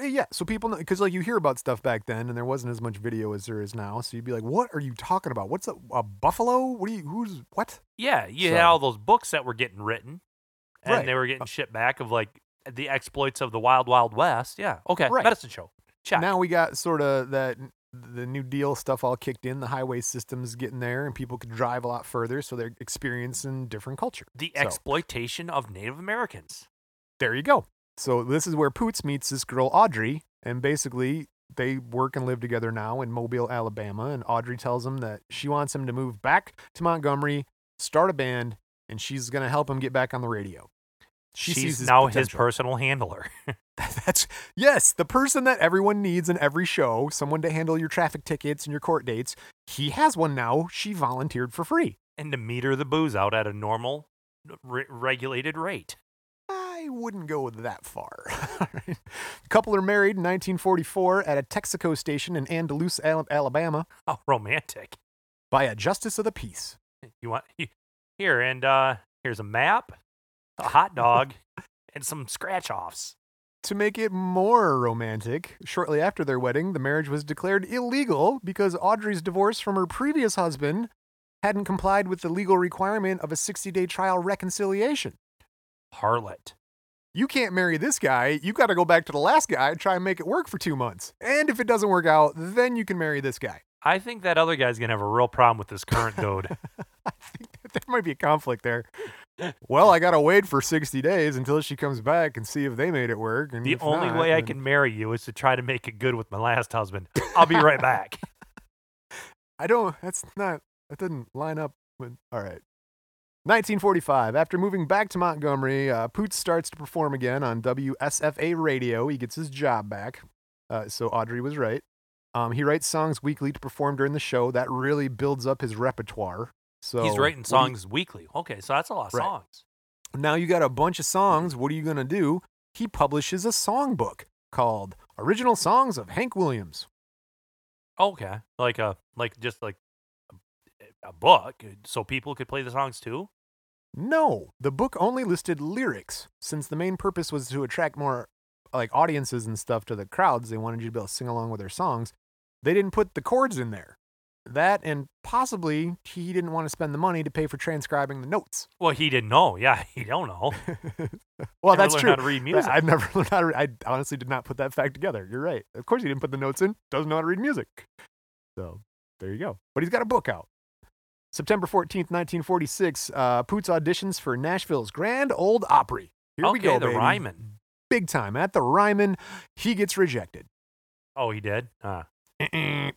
Yeah, so people know because like you hear about stuff back then, and there wasn't as much video as there is now. So you'd be like, "What are you talking about? What's a, a buffalo? What do you? Who's what?" Yeah, you had all those books that were getting written, and Right. they were getting shipped back of like the exploits of the Wild Wild West. Yeah. Okay. Right. Medicine show. Check. Now we got sort of that the New Deal stuff all kicked in. The highway system's getting there, and people could drive a lot further, so they're experiencing different culture. the So, exploitation of Native Americans. there you go. So this is where Poots meets this girl Audrey, and basically they work and live together now in Mobile, Alabama. And Audrey tells him that she wants him to move back to Montgomery, start a band, and she's gonna help him get back on the radio. She She's his now his potential. personal handler. That's yes, the person that everyone needs in every show, someone to handle your traffic tickets and your court dates. He has one now. She volunteered for free. and to meter the booze out at a normal, re- regulated rate. I wouldn't go that far. the couple are married in 1944 at a Texaco station in Andalusia, Al- Alabama, How romantic. by a justice of the peace. You want here and uh here's a map, a hot dog, and some scratch offs. To make it more romantic, shortly after their wedding, the marriage was declared illegal because Audrey's divorce from her previous husband hadn't complied with the legal requirement of a 60 day trial reconciliation. Harlot. You can't marry this guy. You got to go back to the last guy and try and make it work for two months. And if it doesn't work out, then you can marry this guy. I think that other guy's gonna have a real problem with this current dude. I think that there might be a conflict there. Well, I gotta wait for 60 days until she comes back and see if they made it work. And The only not, way I can marry you is to try to make it good with my last husband. I'll be right back. I don't. That's not. That didn't line up with. All right. 1945. After moving back to Montgomery, uh, Poots starts to perform again on WSFA radio. He gets his job back. Uh, so Audrey was right. Um, he writes songs weekly to perform during the show. That really builds up his repertoire. So He's writing do you- songs weekly. Okay, so that's a lot of Right. songs. now you got a bunch of songs. What are you gonna do? He publishes a songbook called "Original Songs of Hank Williams." Okay, like a like just like a, a book, uh, so people could play the songs too. No, the book only listed lyrics, since the main purpose was to attract more like audiences and stuff to the crowds. They wanted you to be able to sing along with their songs. They didn't put the chords in there. That and possibly he didn't want to spend the money to pay for transcribing the notes. Well, he didn't know. Yeah, he don't know. well, Never that's learned true. How to read music. I've never learned how to. read- I honestly did not put that fact together. You're right. Of course, he didn't put the notes in. Doesn't know how to read music. So there you go. But he's got a book out. September 14th, 1946. Uh, Poots auditions for Nashville's Grand Ole Opry. Here we Okay, go, the baby. Ryman. Big time at the Ryman. He gets rejected. Oh, he did. Uh,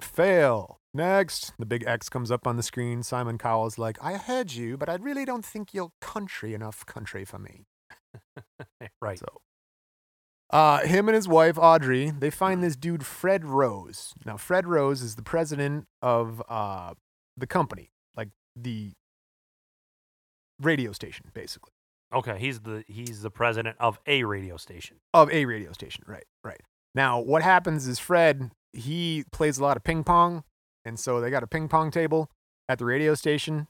Fail. Next, the big X comes up on the screen. Simon Cowell's like, I heard you, but I really don't think you're country enough country for me. right. So, uh, him and his wife Audrey, they find this dude Fred Rose. Now, Fred Rose is the president of uh, the company, like the radio station, basically Okay, he's the he's the president of a radio station. of a radio station. Right, right. Now, what happens is Fred he plays a lot of ping pong, and so they got a ping pong table at the radio station.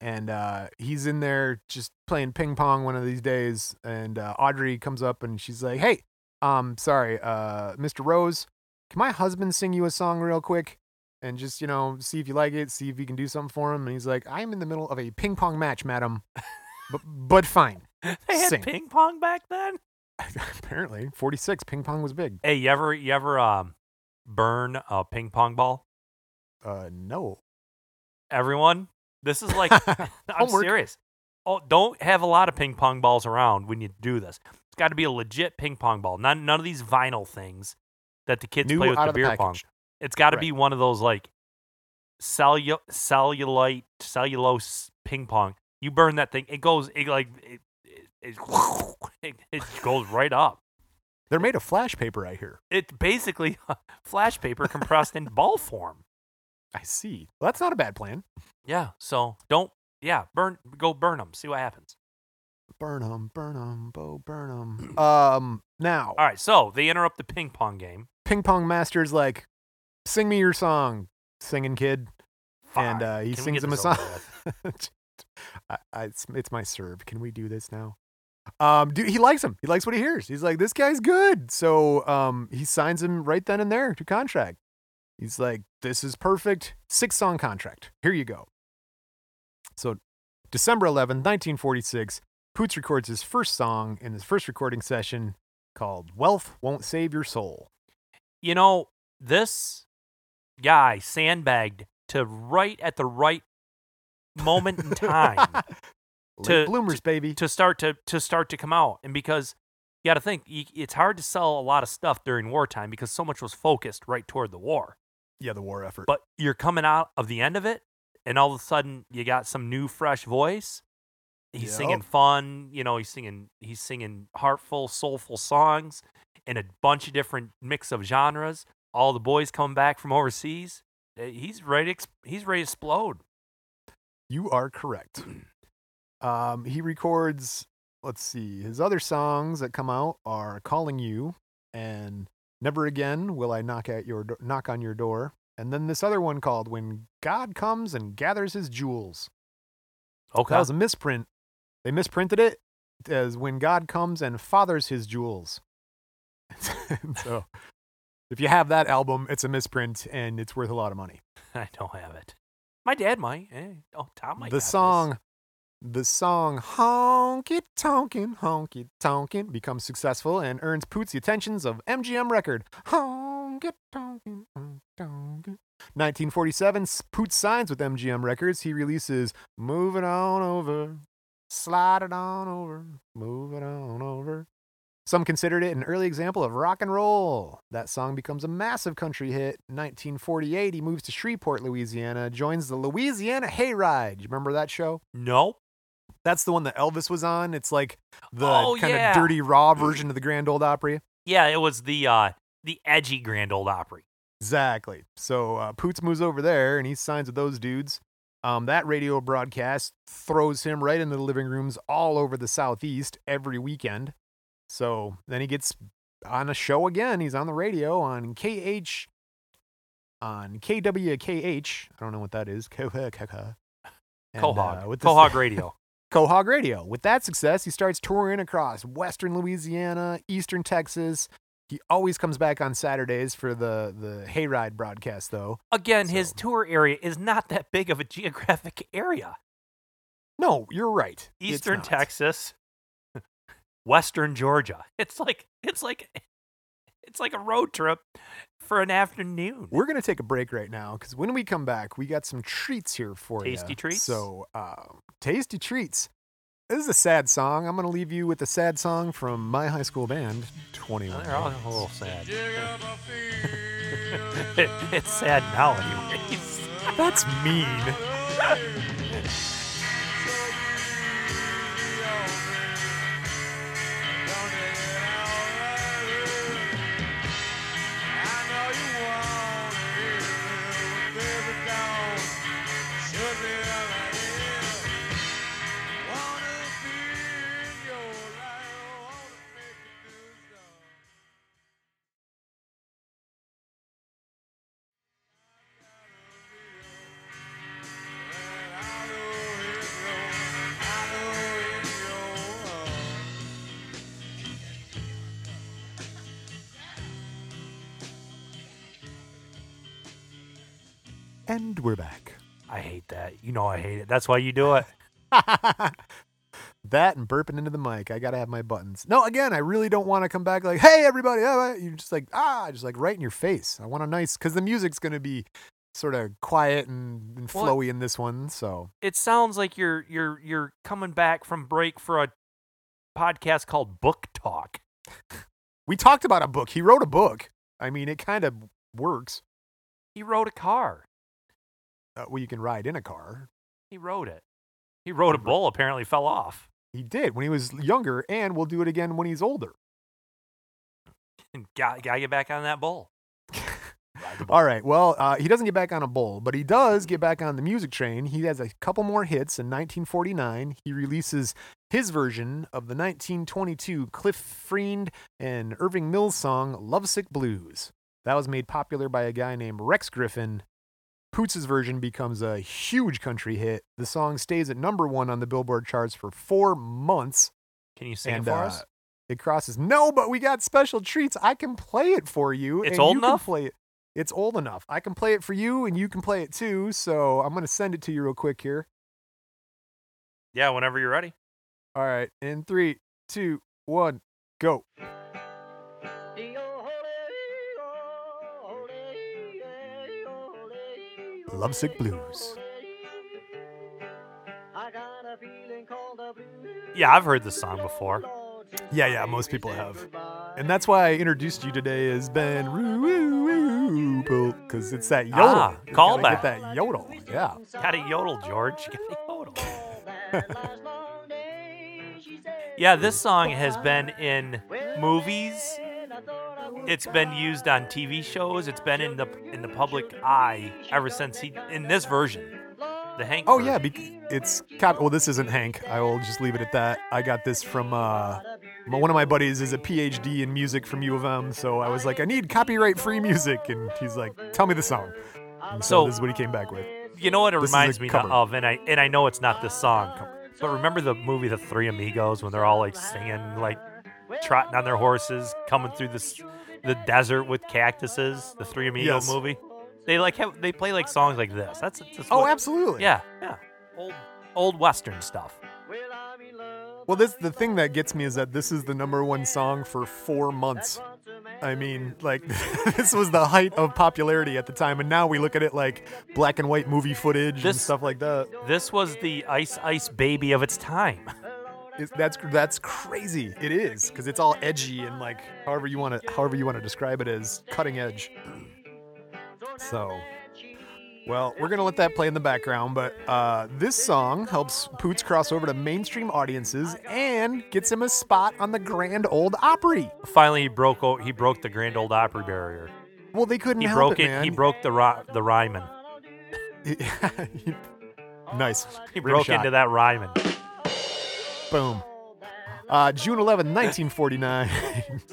And uh, he's in there just playing ping pong one of these days. And uh, Audrey comes up and she's like, "Hey, um, sorry, uh, Mr. Rose, can my husband sing you a song real quick and just, you know, see if you like it, see if you can do something for him? And he's like, I'm in the middle of a ping pong match, madam, but, but fine. They had Sing. ping pong back then. Apparently, 46, ping pong was big. Hey, you ever you ever um burn a ping pong ball? Uh, no. Everyone, this is like I'm serious. Oh, don't have a lot of ping pong balls around when you do this. It's got to be a legit ping pong ball. None none of these vinyl things that the kids New play with the beer pong. It's got to Right. be one of those like cellu- cellulite cellulose ping pong. You burn that thing, it goes it like it, it, it, it goes right up. They're made of flash paper, I hear. It's basically flash paper compressed in ball form. I see. Well, that's not a bad plan. Yeah, so don't yeah, burn go burn them. See what happens. Burn 'em, burn 'em, Bo, Burn them. Um, now, All right, so they interrupt the ping pong game. ping pong master's like, sing me your song, singing kid. And uh, he Can sings him a song. I, I, it's, it's my serve. Can we do this now? Um, dude, he likes him. He likes what he hears. He's like, this guy's good. So um, he signs him right then and there to contract. He's like, this is perfect. Six song contract. Here you go. So December 11th, 1946, Poots records his first song in his first recording session called Wealth Won't Save Your Soul. You know, this guy sandbagged to right at the right moment in time To- bloomers, baby. to start to to start to come out. And because you got to think, it's hard to sell a lot of stuff during wartime because so much was focused right toward the war. Yeah, the war effort. But you're coming out of the end of it, and all of a sudden you got some new, fresh voice. He's Yep. singing fun, you know. He's singing, he's singing heartful, soulful songs in a bunch of different mix of genres. All the boys come back from overseas. Uh, He's ready. To, he's ready to explode. You are correct. Um, he records, let's see, his other songs that come out are "Calling You" and "Never Again Will I Knock at Your Do- Knock on Your Door," and then this other one called "When God Comes and Gathers His Jewels." Okay. That was a misprint. They misprinted it as "When God Comes and Fathers His Jewels." so, if you have that album, it's a misprint and it's worth a lot of money. I don't have it. My dad might. Eh, oh, Tom might. the have this. The song honky tonkin honky tonkin becomes successful and earns Poots the attentions of MGM record honky tonkin honky tonkin 1947 Poots signs with MGM records he releases moving on over Slide it on over, move it on over. Some considered it an early example of rock and roll. That song becomes a massive country hit. 1948, he moves to Shreveport, Louisiana, joins the Louisiana Hayride. You remember that show? No. That's the one that Elvis was on. It's like the Oh, kind yeah. of dirty, raw version of the Grand Ole Opry. Yeah, it was the uh the edgy Grand Ole Opry. Exactly. So uh, Poots moves over there and he signs with those dudes. Um, that radio broadcast throws him right into the living rooms all over the Southeast every weekend. So then he gets on a show again. He's on the radio on KH, on KWKH. I don't know what that is. And, Quahog. uh, with this- Quahog Radio. Quahog Radio. With that success, he starts touring across western Louisiana, eastern Texas. He always comes back on Saturdays for the the Hayride broadcast, though. Again, his tour area is not that big of a geographic area. No, you're right. Eastern. Texas, Western Georgia. It's like it's like it's like a road trip for an afternoon. We're gonna take a break right now because when we come back, we got some treats here for you. Tasty treats? So, uh, tasty treats. This is a sad song. I'm gonna leave you with a sad song from my high school band, Twenty One. They're all a little sad. it's sad now, anyways. That's mean. And we're back. I hate that. You know I hate it. That's why you do it. that and burping into the mic. I gotta have my buttons. No, again, I really don't want to come back like, "Hey, everybody!" ah," You're just like, ah, just like right in your face. I want a nice because the music's gonna be sort of quiet and, and Well, flowy in this one. So It sounds like you're you're you're coming back from break for a podcast called Book Talk. we talked about a book. He wrote a book. I mean, it kind of works. He wrote a car. Uh, well, you can ride in a car. He rode it. He rode a bull. Apparently, fell off. He did when he was younger, and we'll do it again when he's older. And got got to get back on that bull. Ride the bull. All right. Well, uh, he doesn't get back on a bull, but he does get back on the music train. He has a couple more hits. In 1949, he releases his version of the 1922 Cliff Friend and Irving Mills song "Lovesick Blues." That was made popular by a guy named Rex Griffin. Poots' version becomes a huge country hit. The song stays at number one on the Billboard charts for four months. Can you sing and it for uh, us? it crosses. No, but we got special treats. I can play it for you. It's and old you can enough? play it. It's old enough. I can play it for you, and you can play it too. So I'm gonna send it to you real quick here. Yeah, whenever you're ready. All right, in three, two, one, go. Lovesick Blues. Yeah, I've heard this song before. Yeah, yeah, most people have. And that's why I introduced you today as Ben Roo. because it's that yodel. Ah, You gotta callback. Get that yodel. Yeah. Got a yodel, George. Got a yodel. yeah, this song has been in movies. It's been used on TV shows. It's been in the in the public eye ever since he in this version. The Hank. Oh yeah, version. bec- it's cop. Well, this isn't Hank. I will just leave it at that. I got this from uh, one of my buddies is a PhD in music from U of M. So I was like, I need copyright-free music, and he's like, Tell me the song. And so, So- this is what he came back with. You know what it This reminds me cover. of, and I and I know it's not this song, but remember the movie The Three Amigos when they're all like singing, like trotting on their horses, coming through this the desert with cactuses. The Three Amigos Yes. movie. They like have they play like songs like this. That's, that's Oh, what- absolutely. Yeah, yeah. Old old western stuff. Well, this the thing that gets me is that this is the number one song for four months. I mean, like this was the height of popularity at the time, and now we look at it like black and white movie footage and This- stuff like that. This was the Ice Ice baby of its time. It's, that's that's crazy. It is because it's all edgy and like however you want to however you want to describe it as cutting edge. So, well, we're gonna let that play in the background, but uh, this song helps Poots cross over to mainstream audiences and gets him a spot on the Grand Ole Opry. Finally, he broke o- he broke the Grand Ole Opry barrier. Well, they couldn't He help broke it, it. man. He broke the ri- the Ryman. nice. He Rim broke shot. into that Ryman. Boom. Uh, June 11, 1949.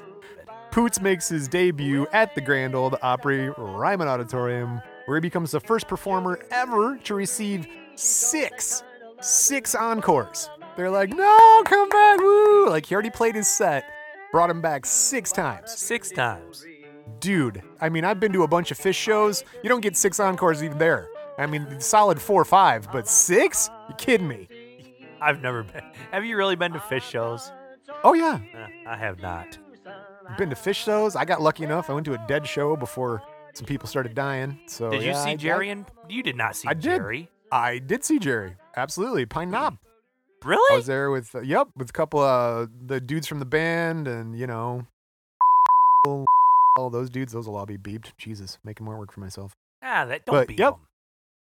Poots makes his debut at the Grand Ole Opry Ryman Auditorium, where he becomes the first performer ever to receive six, six encores. They're like, no, come back, woo! Like, he already played his set, brought him back six times. Six times. Dude, I mean, I've been to a bunch of Phish shows. You don't get six encores even there. I mean, solid four or five, but six? You kidding me? I've never been. Have you really been to Phish shows? Oh, yeah. Eh, I have not. been to Phish shows. I got lucky enough. I went to a dead show before some people started dying. So Did you yeah, see I- Jerry? And you did not see I did. Jerry. I, I did see Jerry. Absolutely, Pine Knob. Brilliant. I Really? was there with uh, yep with a couple of the dudes from the band and you know all those dudes. Those will all be beeped. Jesus, making more work for myself. Ah, that don't But, be yep. him.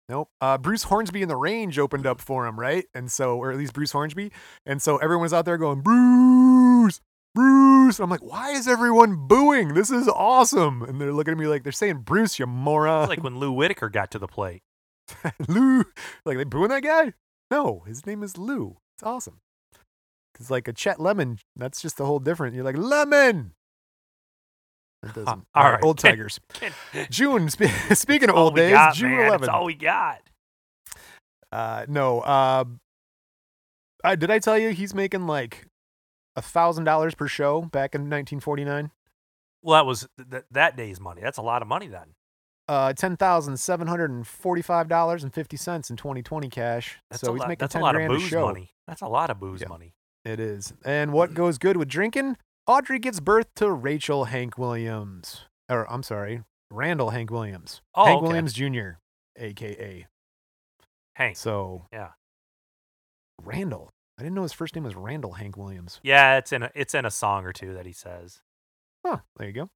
Nope. Uh, Bruce Hornsby in the Range opened up for him, right? And so, or at least Bruce Hornsby. And so everyone's out there going, Bruce, Bruce. And I'm like, why is everyone booing? This is awesome. And they're looking at me like they're saying, Bruce, you moron. It's like when Lou Whitaker got to the plate. Lou. Like they booing that guy? No, his name is Lou. It's awesome. Cause like a Chet Lemon, that's just a whole different. You're like lemon. It doesn't. all All right. Old Tigers. June. Spe- speaking of old days, got, June. 11. It's all we got. Uh, no. Uh, I, did I tell you he's making like a thousand dollars per show back in 1949? Well, that was th- th- that day's money. That's a lot of money then. Uh, ten thousand seven hundred and forty-five dollars and fifty cents in 2020 cash. That's so a he's lot. making That's a ten lot of grand a booze money. That's a lot of booze Yeah. money. It is. And what goes good with drinking? Audrey gives birth to Rachel Hank Williams. Or I'm sorry, Randall Hank Williams. Oh, Hank okay. Williams Jr., aka. Hank. So Yeah. Randall. I didn't know his first name was Randall Hank Williams. Yeah, it's in a it's in a song or two that he says. Huh, there you go.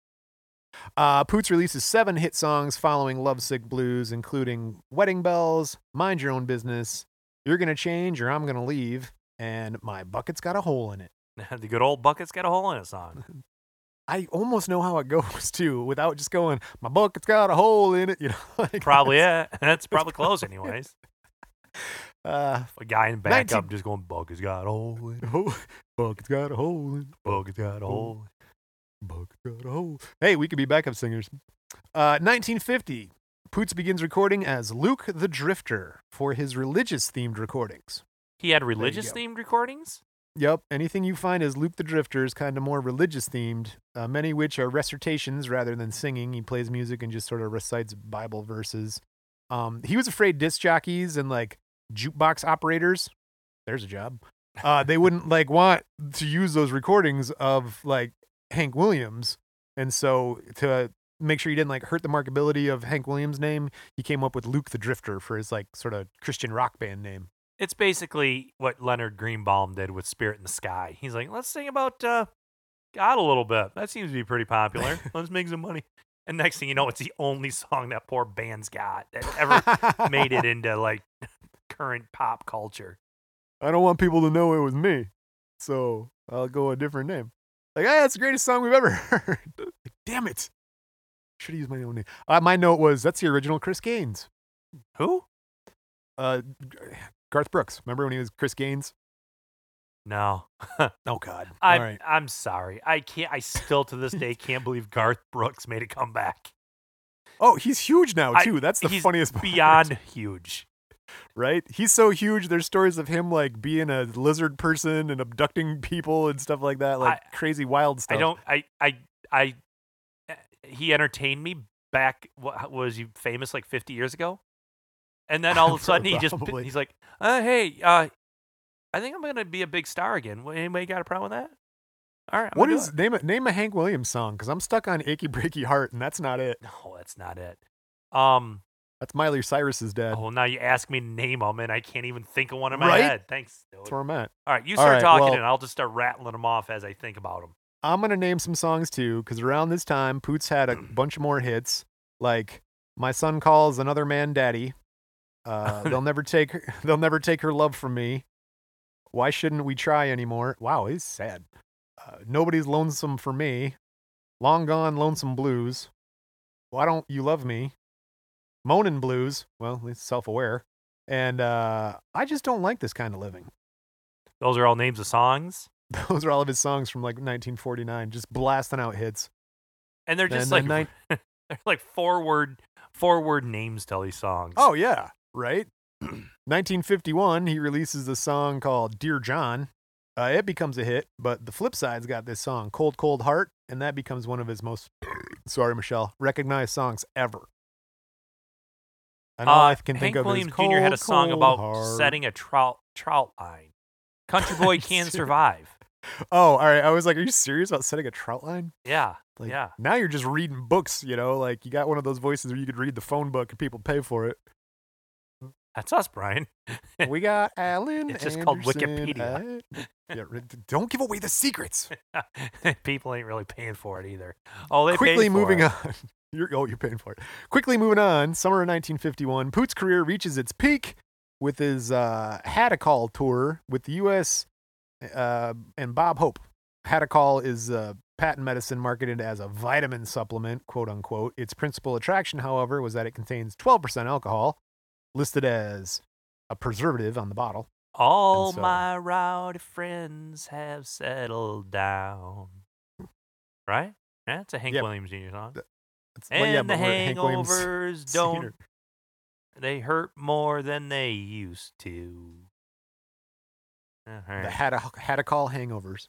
Uh, Poots releases seven hit songs following Lovesick Blues, including Wedding Bells, Mind Your Own Business, You're Gonna Change or I'm Gonna Leave, and My Bucket's Got a Hole in It. the good old bucket's got a hole in it song. I almost know how it goes too, without just going, My bucket's got a hole in it. You know, like Probably that's- yeah. That's probably close anyways. Uh, A guy in back 19 up just going bucket's got a hole in it. oh, bucket's got a hole in it. Bucket's got a hole. Bucket's got a hole. Hey, we could be backup singers. Uh, 1950, Poots begins recording as Luke the Drifter for his religious themed recordings. He had religious-themed recordings? Yep, anything you find as Luke the Drifter is kind of more religious themed, uh, many which are recitations rather than singing. He plays music and just sort of recites Bible verses. Um, he was afraid disc jockeys and like jukebox operators, there's a job, uh, they wouldn't like want to use those recordings of like Hank Williams. And so to make sure he didn't like hurt the markability of Hank Williams' name, he came up with Luke the Drifter for his like sort of Christian rock band name. It's basically what Leonard Greenbaum did with Spirit in the Sky. He's like, let's sing about uh, God a little bit. That seems to be pretty popular. let's make some money. And next thing you know, it's the only song that poor band's got that ever made it into like current pop culture. I don't want people to know it was me, so I'll go a different name. Like, hey, that's the greatest song we've ever heard. like, damn it. Should have used my own name. Uh, my note was that's the original Chris Gaines. Who? Uh, Garth Brooks. Remember when he was Chris Gaines? No. Oh God. I'm, right. I'm sorry. I can't. I still to this day can't believe Garth Brooks made a comeback. Oh, he's huge now I- too. that's the funniest part. Beyond huge. right? He's so huge. There's stories of him like being a lizard person and abducting people and stuff like that, like crazy wild stuff. I don't. I. I. I. eh, He entertained me back. What was he famous like 50 years ago? And then all of a sudden he just he's like, uh, "Hey, uh, I think I'm gonna be a big star again. Anybody got a problem with that?" All right. I'm What is name a name a Hank Williams song? Because I'm stuck on "Achy Breaky Heart" and that's not it. No, that's not it. Um. That's Miley Cyrus's dad. Oh, now you ask me to name them, and I can't even think of one in my Right? head. Thanks. dude. That's where I'm at. All right, you start right, talking, well- and I'll just start rattling them off as I think about them. I'm gonna name some songs too, because around this time, Poots had a bunch more hits, like "My Son Calls Another Man Daddy," uh, "They'll Never Take Her, They'll Never Take Her Love from Me," "Why Shouldn't We Try Anymore?" Wow, he's sad. Uh, "Nobody's Lonesome for Me," "Long Gone Lonesome Blues," "Why Don't You Love Me," "Moanin' Blues." Well, he's self-aware, and uh, "I Just Don't Like This Kind of Living." Those are all names of songs, Those are all of his songs from like 1949, just blasting out hits. and they're just And like they're like four word four word names to all these songs. Oh yeah, right. 1951, he releases a song called "Dear John." Uh, it becomes a hit, but the flip side's got this song "Cold Cold Heart," and that becomes one of his most sorry, Michelle, recognized songs ever. And all Uh, I can think Hank of Williams is Jr. had a song about Heart." setting a trout trout line. Country boy can survive. Oh, all right. I was like, "Are you serious about setting a trout line?" Yeah, Like, yeah. Now you're just reading books, you know. Like you got one of those voices where you could read the phone book and people pay for it. That's us, Brian. We got Alan. It's just called Wikipedia. at- Yeah, don't give away the secrets. People ain't really paying for it either. Oh, they Quickly for moving it. on. You're, oh, you're paying for it. Quickly moving on. Summer of 1951. Poot's career reaches its peak with his uh, Hadacol tour with the U.S. Uh, and Bob Hope. Hadacol is uh, patent medicine marketed as a vitamin supplement, quote unquote. Its principal attraction, however, was that it contains 12% alcohol, listed as a preservative on the bottle. All so- my rowdy friends have settled down. Right? Yeah, it's a Hank Yep. Williams Jr. song. Th- It's, and well, yeah, the but we're Hank Williams hangovers don't. They hurt more than they used to. Uh, All The right. Hadac- Hadacol hangovers.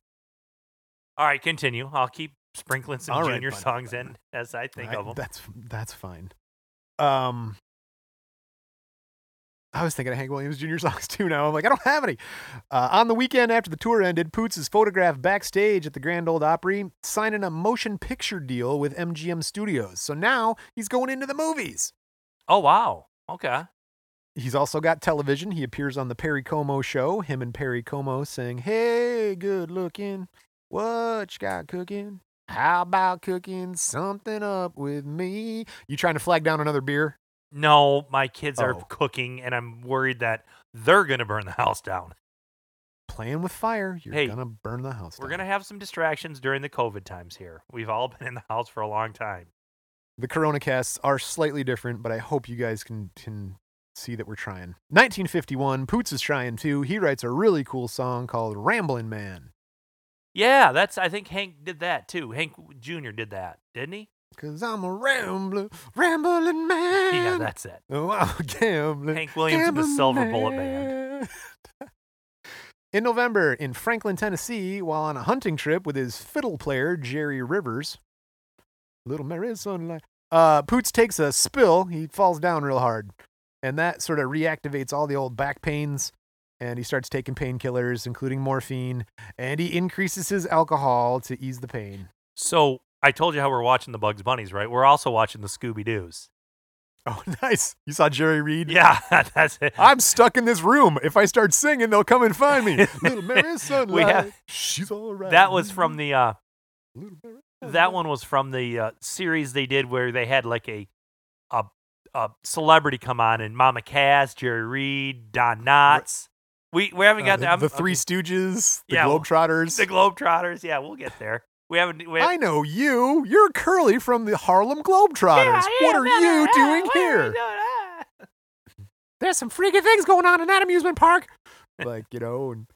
All right, continue. I'll keep sprinkling some All right, junior fine, songs in as I think I- of them. That's that's fine. Um, I was thinking of Hank Williams Jr. songs too. Now I'm like, I don't have any. Uh, on the weekend after the tour ended, Poots is photographed backstage at the Grand Ole Opry, signing a motion picture deal with MGM Studios. So now he's going into the movies. Oh wow. Okay. He's also got television. He appears on the Perry Como show. Him and Perry Como saying, "Hey, good looking, what you got cooking? How about cooking something up with me? You trying to flag down another beer? No, my kids are Oh. cooking, and I'm worried that they're gonna burn the house down. Playing with fire, you're Hey, gonna burn the house. We're down. gonna have some distractions during the COVID times here. We've all been in the house for a long time. The Corona casts are slightly different, but I hope you guys can can see that we're trying. 1951, Poots is trying too. He writes a really cool song called "Ramblin' Man." Yeah, that's. I think Hank did that too. Hank Jr. did that, didn't he? Cause I'm a rambler, rambling man. Yeah, that's it. Oh, I'm a gambler. Hank Williams and the gambling Silver Bullet Band. in November, in Franklin, Tennessee, while on a hunting trip with his fiddle player, Jerry Rivers, Little Mary Sunlight, uh, Poots takes a spill. He falls down real hard. And that sort of reactivates all the old back pains. And he starts taking painkillers, including morphine. And he increases his alcohol to ease the pain. So I told you how we're watching the Bugs Bunnies, right? We're also watching the Scooby Doo's. Oh, nice. You saw Jerry Reed? Yeah, that's it. I'm stuck in this room. If I start singing, they'll come and find me. Little Mary Sunlight. We have- She's all right. That was from the. uh That one was from the uh, series they did where they had like a a a celebrity come on and Mama Cass, Jerry Reed, Don Knotts. We we haven't Uh, got the, that. The Three okay. Stooges, the Yeah, Globetrotters. the Globetrotters. Yeah, we'll get there. We haven't. We I know you. You're Curly from the Harlem Globetrotters. what are you doing here? There's some freaky things going on in that amusement park. like, you know, and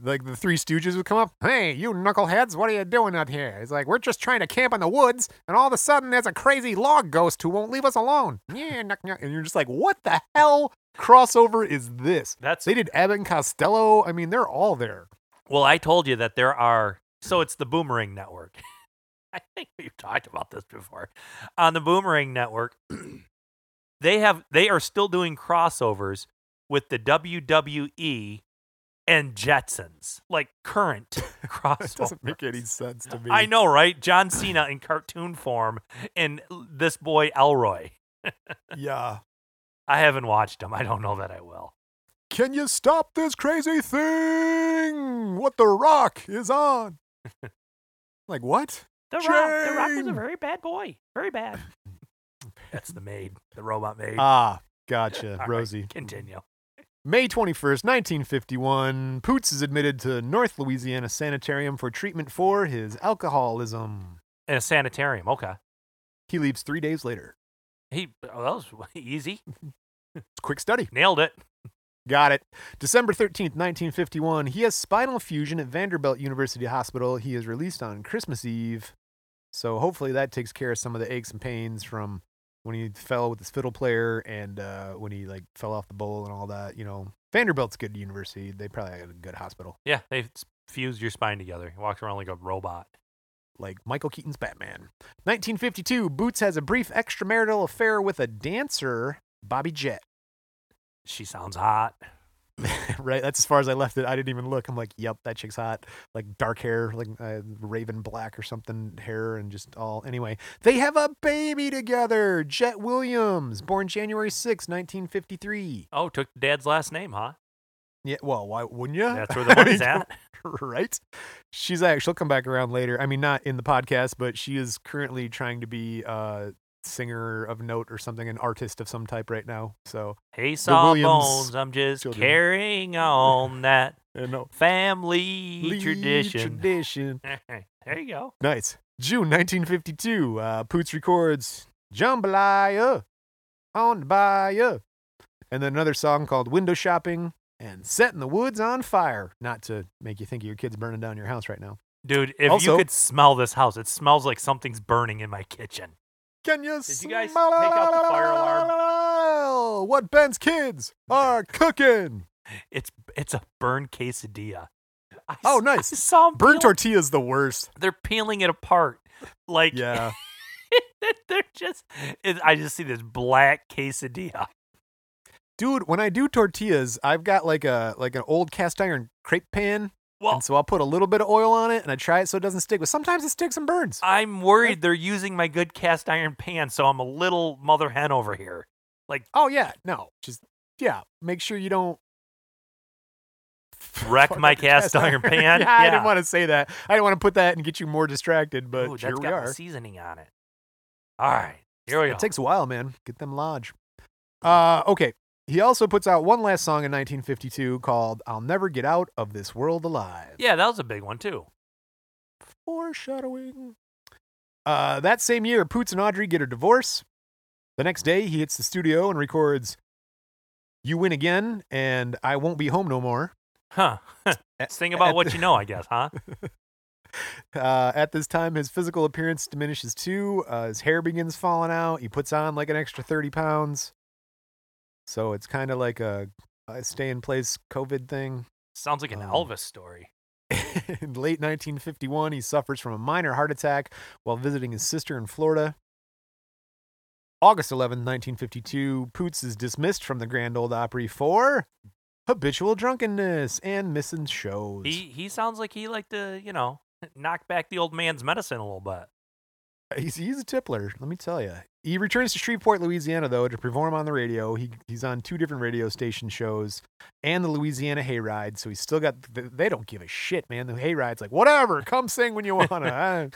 like the Three Stooges would come up. Hey, you knuckleheads, what are you doing out here? It's like, we're just trying to camp in the woods, and all of a sudden there's a crazy log ghost who won't leave us alone. Yeah, knuck, knuck. And you're just like, what the hell crossover is this? That's They did Abbott and Costello. I mean, they're all there. well. I told you that there are. So it's the Boomerang Network. I think we've talked about this before. On the Boomerang Network, they have they are still doing crossovers with the WWE and Jetsons, like current It doesn't make any sense to me. I know, right? John Cena in cartoon form, and this boy Elroy. Yeah. I haven't watched them. I don't know that I will. Can you stop this crazy thing? What the rock is on? Like what? The Rock, the Rock was a very bad boy. Very bad. That's the maid, the robot maid. Ah, gotcha, All right, Rosie. continue. May 21st, 1951, Poots is admitted to North Louisiana Sanitarium for treatment for his alcoholism. In a sanitarium. Okay. He leaves three days later. He well, that was easy. It's quick study. Nailed it. Got it. December 13th, 1951, he has spinal fusion at Vanderbilt University Hospital. He is released on Christmas Eve. So hopefully that takes care of some of the aches and pains from when he fell with his fiddle player and uh, when he like fell off the bowl and all that. You know, Vanderbilt's a good university. They probably have a good hospital. Yeah, they fused your spine together. He walks around like a robot. like Michael Keaton's Batman. 1952, Poots has a brief extramarital affair with a dancer, Bobbie Jett. She sounds hot. right? That's as far as I left it. I didn't even look. I'm like, yep, that chick's hot. Like dark hair, like uh, raven black or something hair, and just all. Anyway, they have a baby together, Jet Williams, born January 6, 1953. Oh, took dad's last name, huh? Yeah, well, why wouldn't you? That's where the money's at. right? She's actually she'll come back around later. I mean, not in the podcast, but she is currently trying to be a singer of note or something, an artist of some type right now. So, Hey, Sawbones, I'm just children. carrying on that family Lee tradition. Tradition. there you go. Nice. June 1952. Uh, Poots records Jambalaya on the Bayou. And then another song called Window Shopping and Setting the Woods on Fire. Not to make you think of your kids burning down your house right now. Dude, if Also- you could smell this house, it smells like something's burning in my kitchen. Can you Did you guys take out the fire alarm? What Ben's kids are cooking? It's it's a burned quesadilla. I Oh, nice. I saw 'em Burnt peel- tortilla's the worst. They're peeling it apart. Like Yeah. they're just. It, I just see this black quesadilla. Dude, when I do tortillas, I've got like a like an old cast iron crepe pan. Well, and so I'll put a little bit of oil on it and I try it so it doesn't stick. But sometimes it sticks and burns. I'm worried they're using my good cast iron pan, so I'm a little mother hen over here. Like Oh yeah, no, just yeah. Make sure you don't wreck my your cast iron pan. yeah, I didn't want to say that. I didn't want to put that and get you more distracted, but Ooh, here we got are. seasoning on it. All right, here we go. It takes a while, man. Get them lodge. Uh, okay. He also puts out one last song in 1952 called "I'll Never Get Out of This World Alive." yeah, that was a big one too. Foreshadowing. Uh, that same year, Poots and Audrey get a divorce. The next day, he hits the studio and records "You Win Again" and "I Won't Be Home No More." Huh. Sing about at what you know, I guess, huh? Uh, at this time, his physical appearance diminishes too. Uh, his hair begins falling out. He puts on like an extra 30 pounds. So it's kind of like a, a stay in place COVID thing. Sounds like an Um, Elvis story. in late 1951, he suffers from a minor heart attack while visiting his sister in Florida. August 11, 1952, Poots is dismissed from the Grand Ole Opry for habitual drunkenness and missing shows. He he sounds like he liked to, you know, knock back the old man's medicine a little bit. He's, he's a tippler, let me tell you. He returns to Shreveport, Louisiana, though, to perform on the radio. He he's on two different radio station shows and the Louisiana Hayride. So he's still got. th- They don't give a shit, man. The Hayride's like, whatever, come sing when you. I-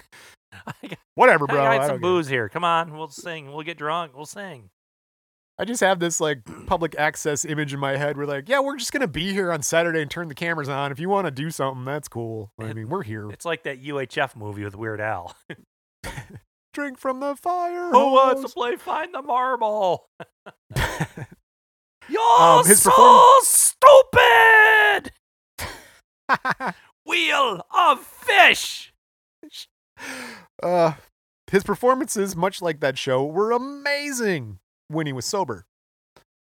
I whatever, bro. I I got some don't booze here. Come on, we'll sing. We'll get drunk. We'll sing. I just have this like public access image in my head. Where like, yeah, we're just gonna be here on Saturday and turn the cameras on. If you want to do something, that's cool. I mean, we're here. It's like that UHF movie with Weird Al. Drink from the fire. Who wants to play Find the Marble? You're Um, so stupid! Wheel of fish! uh, his performances, much like that show, were amazing when he was sober.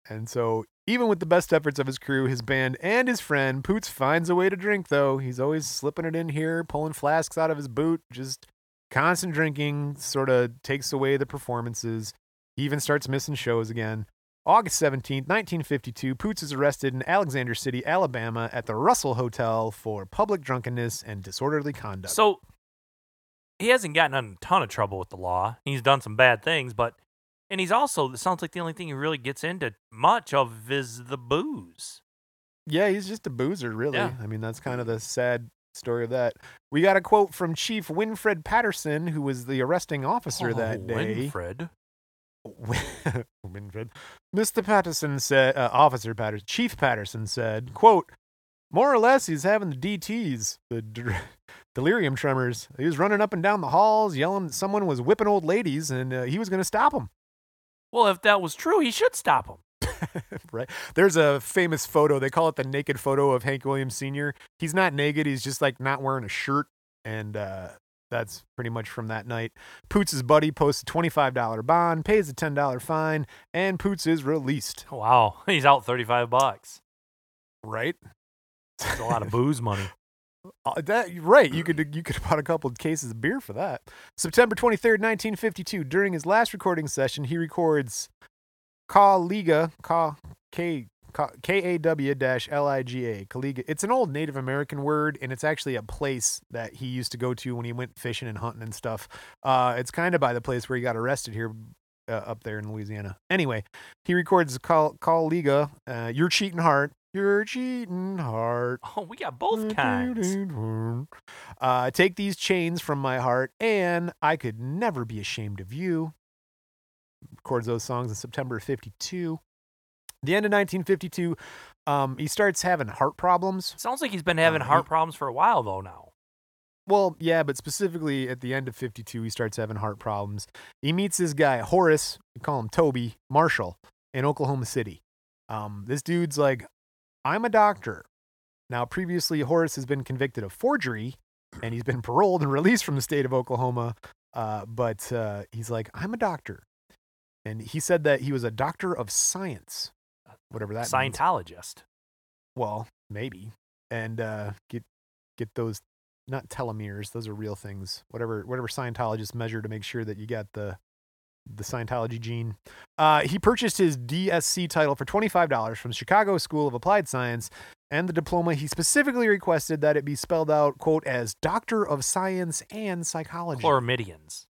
And so, even with the best efforts of his crew, his band, and his friend, Poots finds a way to drink, though. He's always slipping it in here, pulling flasks out of his boot, just constant drinking, sort of takes away the performances. He even starts missing shows again. August 17th, 1952, Poots is arrested in Alexander City, Alabama at the Russell Hotel for public drunkenness and disorderly conduct. So he hasn't gotten in a ton of trouble with the law. He's done some bad things, but and he's also it sounds like the only thing he really gets into much of is the booze. yeah, he's just a boozer, really. Yeah. I mean, that's kind of mm-hmm. the sad story of that. We got a quote from Chief Winfred Patterson, who was the arresting officer that Oh, day. Winfred. Winfred. Mr. Patterson said, uh, Officer Patterson, Chief Patterson said, quote, more or less, he's having the DTs, the der- delirium tremors. He was running up and down the halls, yelling that someone was whipping old ladies, and uh, he was going to stop him. Well, if that was true, he should stop him. right? There's a famous photo. They call it the naked photo of Hank Williams Sr. He's not naked. He's just like not wearing a shirt, and uh, that's pretty much from that night. Poots' buddy posts a $25 bond, pays a $10 fine, and Poots is released. Wow, he's out thirty-five bucks. Right? That's a lot of booze money. Uh, that right? You could you could have bought a couple of cases of beer for that. September twenty third, nineteen fifty two. During his last recording session, he records "Kaw-Liga," Ka K K A W dash L I G A. Kaw-Liga. It's an old Native American word, and it's actually a place that he used to go to when he went fishing and hunting and stuff. Uh, it's kind of by the place where he got arrested here. Uh, up there in Louisiana. Anyway, he records "Call Kaw-Liga," uh, "Your Cheating Heart," "Your Cheating Heart," Oh, we got both kinds. Uh, take these chains from my heart, and I could never be ashamed of you. Records those songs in September of 52. The end of 1952, um, he starts having heart problems. Sounds like he's been having Uh, heart he- problems for a while though now. Well, yeah, but specifically at the end of 52, he starts having heart problems. He meets this guy, Horace, we call him Toby Marshall, in Oklahoma City. Um, this dude's like, I'm a doctor. Now, previously, Horace has been convicted of forgery and he's been paroled and released from the state of Oklahoma. Uh, but uh, he's like, I'm a doctor. And he said that he was a doctor of science, whatever that means. Scientologist. Well, maybe. And uh, get get those not telomeres; those are real things. Whatever whatever Scientologists measure to make sure that you got the the Scientology gene. Uh, he purchased his DSC title for twenty five dollars from Chicago School of Applied Science, and the diploma he specifically requested that it be spelled out quote as Doctor of Science and Psychology. Chlormidians.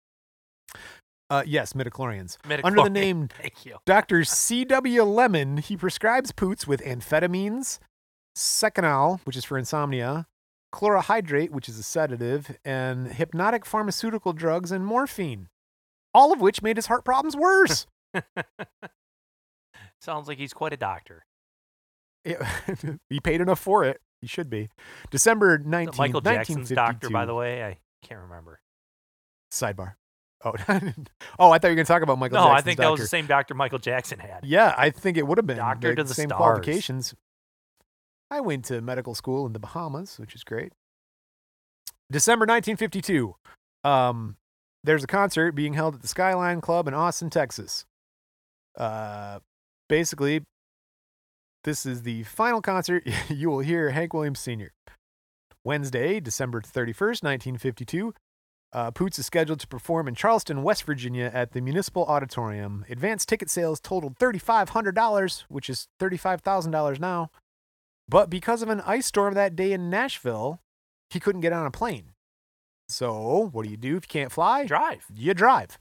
Uh, yes, midichlorians. Under the name Thank you. Dr. C.W. Lemon, he prescribes Poots with amphetamines, Seconal, which is for insomnia, chloral hydrate, which is a sedative, and hypnotic pharmaceutical drugs and morphine, all of which made his heart problems worse. Sounds like he's quite a doctor. He paid enough for it. He should be. December 19th. Michael Jackson's doctor, by the way. I can't remember. Sidebar. Oh, oh, I thought you were going to talk about Michael no, I Jackson's think that was the same doctor Michael Jackson had. Yeah, I think it would have been. Doctor the to the same stars. qualifications. I went to medical school in the Bahamas, which is great. December 1952. Um, there's a concert being held at the Skyline Club in Austin, Texas. Uh, basically, this is the final concert you will hear Hank Williams Sr. Wednesday, December 31st, 1952. Uh, Poots is scheduled to perform in Charleston, West Virginia at the Municipal Auditorium. Advanced ticket sales totaled $3,500, which is $35,000 now. But because of an ice storm that day in Nashville, he couldn't get on a plane. So, what do you do if you can't fly? Drive. You drive.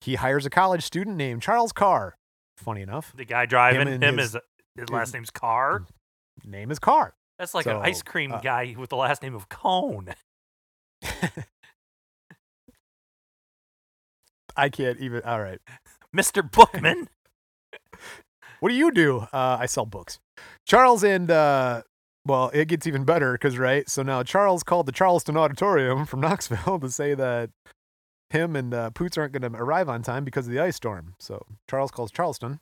He hires a college student named Charles Carr. Funny enough, The guy driving and him, his- is his last name's Carr. name is Carr. That's like So, an ice cream uh, guy with the last name of Cone. I can't even. All right. Mr. Bookman. What do you do? Uh, I sell books. Charles and uh, well, it gets even better because right. So now Charles called the Charleston Auditorium from Knoxville to say that him and uh, Poots aren't going to arrive on time because of the ice storm. So Charles calls Charleston,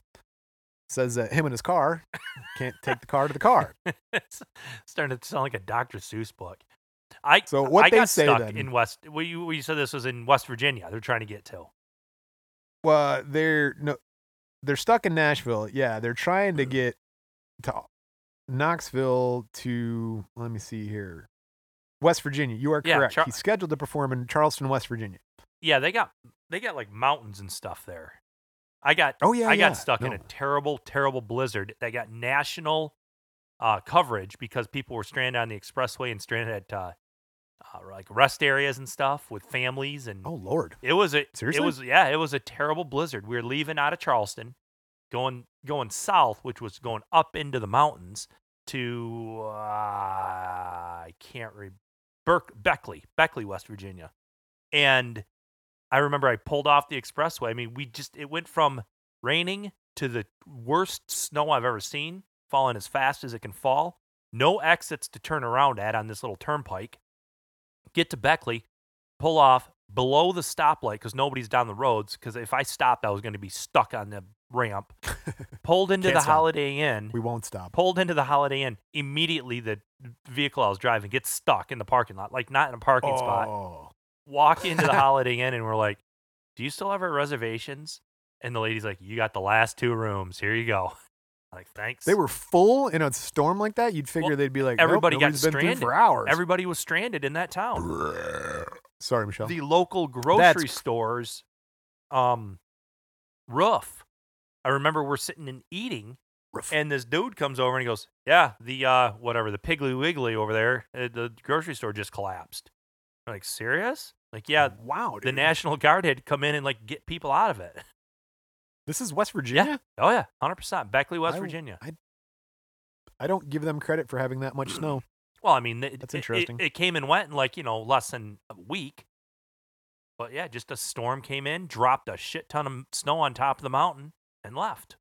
says that him and his car can't take the car to the car. it's starting to sound like a Dr. Seuss book. I So what I they got say stuck then- in West. Well, you, well, you said this was in West Virginia. They're trying to get to. Well, they're no, they're stuck in Nashville. Yeah, they're trying to get to Knoxville to. Let me see here. West Virginia. You are Yeah, correct. Char- He's scheduled to perform in Charleston, West Virginia. Yeah, they got they got like mountains and stuff there. I got Oh yeah, I yeah. got stuck in a terrible, terrible blizzard that got national uh, coverage because people were stranded on the expressway and stranded at uh, uh, like rest areas and stuff with families, and Oh lord. it was a Seriously? it was yeah, it was a terrible blizzard. We were leaving out of Charleston, going going south, which was going up into the mountains to uh, I can't re Berk Beckley, Beckley, West Virginia, and I remember I pulled off the expressway. I mean, we just it went from raining to the worst snow I've ever seen, falling as fast as it can fall. No exits to turn around at on this little turnpike. Get to Beckley, pull off below the stoplight because nobody's down the roads. Because if I stopped, I was going to be stuck on the ramp. Pulled into Can't the stop. Holiday Inn. We won't stop. Pulled into the Holiday Inn. Immediately, the vehicle I was driving gets stuck in the parking lot, like not in a parking spot Oh. walk into the Holiday Inn and we're like, "Do you still have our reservations?" And the lady's like, "You got the last two rooms. Here you go." Like, thanks. They were full in a storm like that. You'd figure Well, they'd be like, everybody nope, got stranded. for hours. Everybody was stranded in that town. Sorry, Michelle. The local grocery That's- stores, um, roof. I remember we're sitting and eating, Roof. and this dude comes over and he goes, "Yeah, the uh, whatever, the Piggly Wiggly over there, uh, the grocery store just collapsed." I'm like, serious? Like, yeah, wow, the. National Guard had come in and like get people out of it. This is West Virginia. Oh yeah, hundred percent. Beckley, West I- Virginia. I, I don't give them credit for having that much snow. Well, I mean, th- That's it- it- interesting. It, came and went in like you know less than a week. But yeah, just a storm came in, dropped a shit ton of snow on top of the mountain, and left.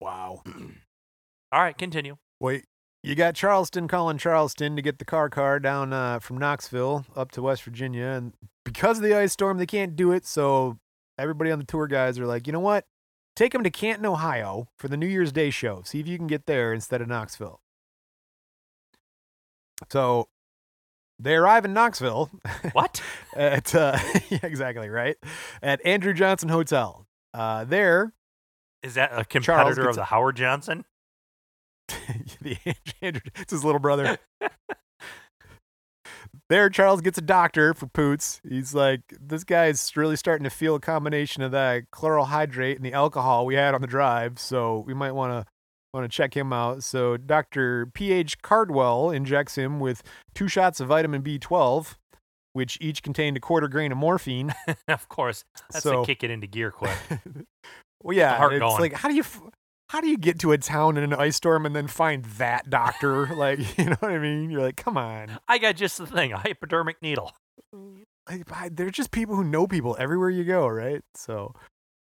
Wow. All right, continue. Wait, you got Charleston calling Charleston to get the car car down uh, from Knoxville up to West Virginia, and because of the ice storm, they can't do it. So everybody on the tour guys are like, you know what? Take them to Canton, Ohio for the New Year's Day show. See if you can get there instead of Knoxville. So they arrive in Knoxville What? at uh, yeah, exactly right at Andrew Johnson Hotel. Uh, there, Is that a competitor of the Howard Johnson? the Andrew, it's his little brother. There, Charles gets a doctor for Poots. He's like, this guy's really starting to feel a combination of that chloral hydrate and the alcohol we had on the drive, so we might want to want to check him out. So Dr. P.H. Cardwell injects him with two shots of vitamin B12, which each contained a quarter grain of morphine. of course, that's So- to kick it into gear quick. well, yeah, heart it's going. like how do you how do you get to a town in an ice storm and then find that doctor? like, you know what I mean? You're like, come on. I got just the thing, a hypodermic needle. Like, they're just people who know people everywhere you go, right? So,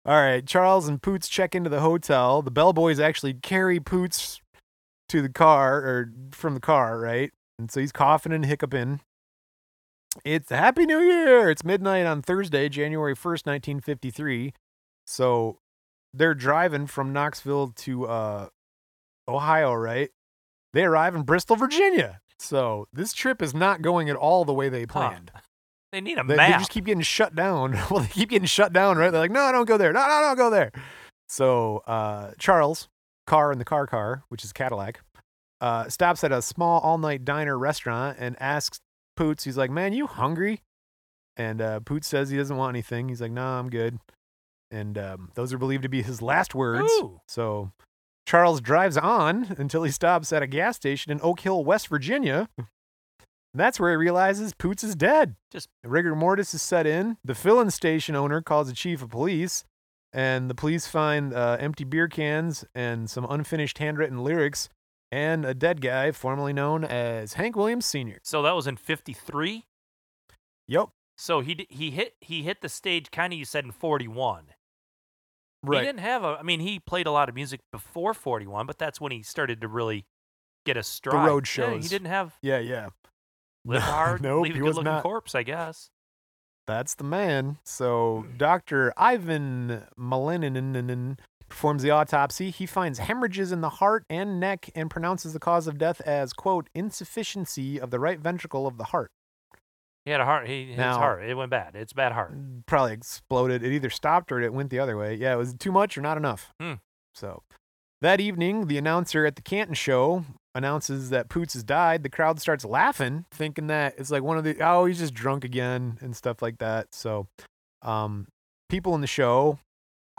all right, Charles and Poots check into the hotel. The bellboys actually carry Poots to the car or from the car, right? And so he's coughing and hiccuping. It's Happy New Year. It's midnight on Thursday, January 1st, 1953. So they're driving from Knoxville to uh, Ohio, right? They arrive in Bristol, Virginia. So this trip is not going at all the way they planned. They need a They, they just keep getting shut down. well, they keep getting shut down, right? They're like, no, I don't go there. No, no, don't go there. So uh, Charles, car in the car car, which is Cadillac, uh, stops at a small all night diner restaurant and asks Poots, he's like, man, you hungry? And uh, Poots says he doesn't want anything. He's like, no, I'm good. And um, those are believed to be his last words. Ooh. So Charles drives on until he stops at a gas station in Oak Hill, West Virginia. And that's where he realizes Poots is dead. Just- rigor mortis is set in. The fill-in station owner calls the chief of police, and the police find uh, empty beer cans and some unfinished handwritten lyrics, and a dead guy formerly known as Hank Williams Sr. So that was in '53. Yep. So he he hit he hit the stage kind of you said in 41. He didn't have a I mean he played a lot of music before 41, but that's when he started to really get a stride. road Yeah, he didn't have Yeah, yeah. live No, hard, nope, leave a he good was looking not. corpse, I guess. That's the man. So mm. Dr. Ivan Malinin performs the autopsy. He finds hemorrhages in the heart and neck and pronounces the cause of death as, quote, insufficiency of the right ventricle of the heart. He had a heart. He his heart. It went bad. It's bad heart. Probably exploded. It either stopped or it went the other way. Yeah, it was too much or not enough. Hmm. So that evening, the announcer at the Canton show announces that Poots has died. The crowd starts laughing, thinking that it's like one of the, oh, he's just drunk again and stuff like that. So um, people in the show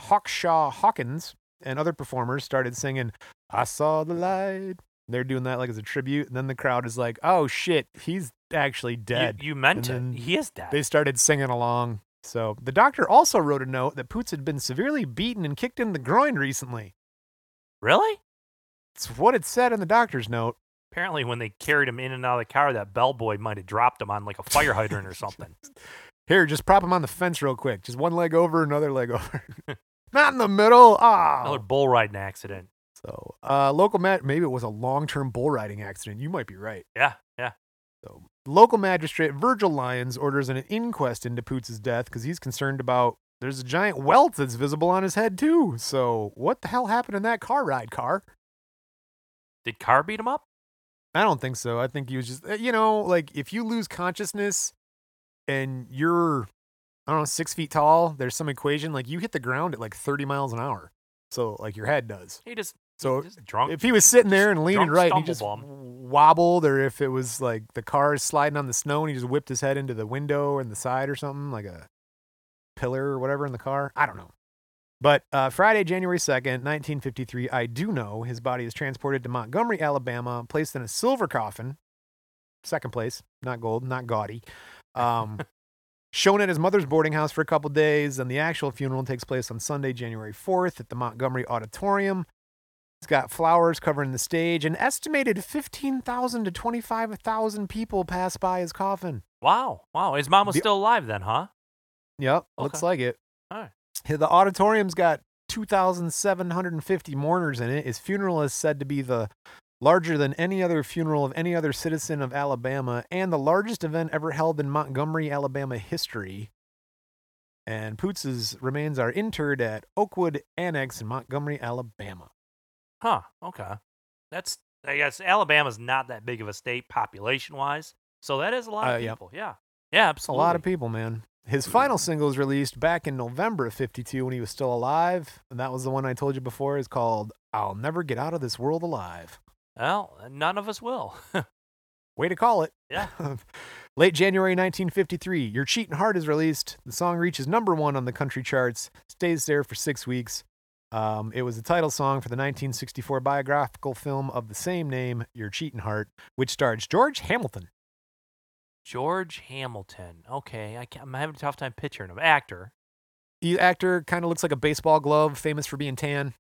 Hawkshaw Hawkins and other performers started singing, I saw the light. They're doing that like as a tribute. And then the crowd is like, oh shit, he's actually dead. you meant And it. He is dead. They started singing along. So the doctor also wrote a note that Poots had been severely beaten and kicked in the groin recently. really? It's what it said in the doctor's note. Apparently, when they carried him in and out of the car, that bellboy might have dropped him on like a fire hydrant or something. Here, just prop him on the fence real quick. Just one leg over, another leg over. Not in the middle. Ah. Another bull riding accident. So, uh, local mat. Maybe it was a long-term bull riding accident. You might be right. Yeah, yeah. So, local magistrate Virgil Lyons orders an inquest into Poots' death because he's concerned about there's a giant welt that's visible on his head too. So, what the hell happened in that car ride? Car? Did Carr beat him up? I don't think so. I think he was just, uh, you know, like if you lose consciousness and you're, I don't know, six feet tall, there's some equation like you hit the ground at like 30 miles an hour. So, like your head does. He just So, drunk. if he was sitting there and leaning drunk right, and he just stumble wobbled, or if it was like the car is sliding on the snow and he just whipped his head into the window and the side or something, like a pillar or whatever in the car. I don't know. But uh, Friday, January 2nd, 1953, I do know his body is transported to Montgomery, Alabama, placed in a silver coffin. Second place, not gold, not gaudy. Um, shown at his mother's boarding house for a couple days, and the actual funeral takes place on Sunday, January 4th at the Montgomery Auditorium. It's got flowers covering the stage. An estimated 15,000 to 25,000 people pass by his coffin. wow, wow. His mom was The- still alive then, huh? Yep, looks like it. All right. The auditorium's got 2,750 mourners in it. His funeral is said to be the larger than any other funeral of any other citizen of Alabama and the largest event ever held in Montgomery, Alabama history. And Poots's remains are interred at Oakwood Annex in Montgomery, Alabama. Huh. Okay. That's I guess Alabama's not that big of a state population wise, so that is a lot of Uh, yeah. people. Yeah. Yeah, It's a lot of people, man. His final single was released back in November of 52 when he was still alive. And that was the one I told you before is called I'll Never Get Out of This World Alive. Well, none of us will. Way to call it. Yeah. Late January 1953, Your Cheatin' Heart is released. The song reaches number one on the country charts, stays there for six weeks. Um, it was the title song for the 1964 biographical film of the same name, Your Cheatin' Heart, which stars George Hamilton. George Hamilton. Okay, I can't, I'm having a tough time picturing him. Actor. The actor kind of looks like a baseball glove, famous for being tan.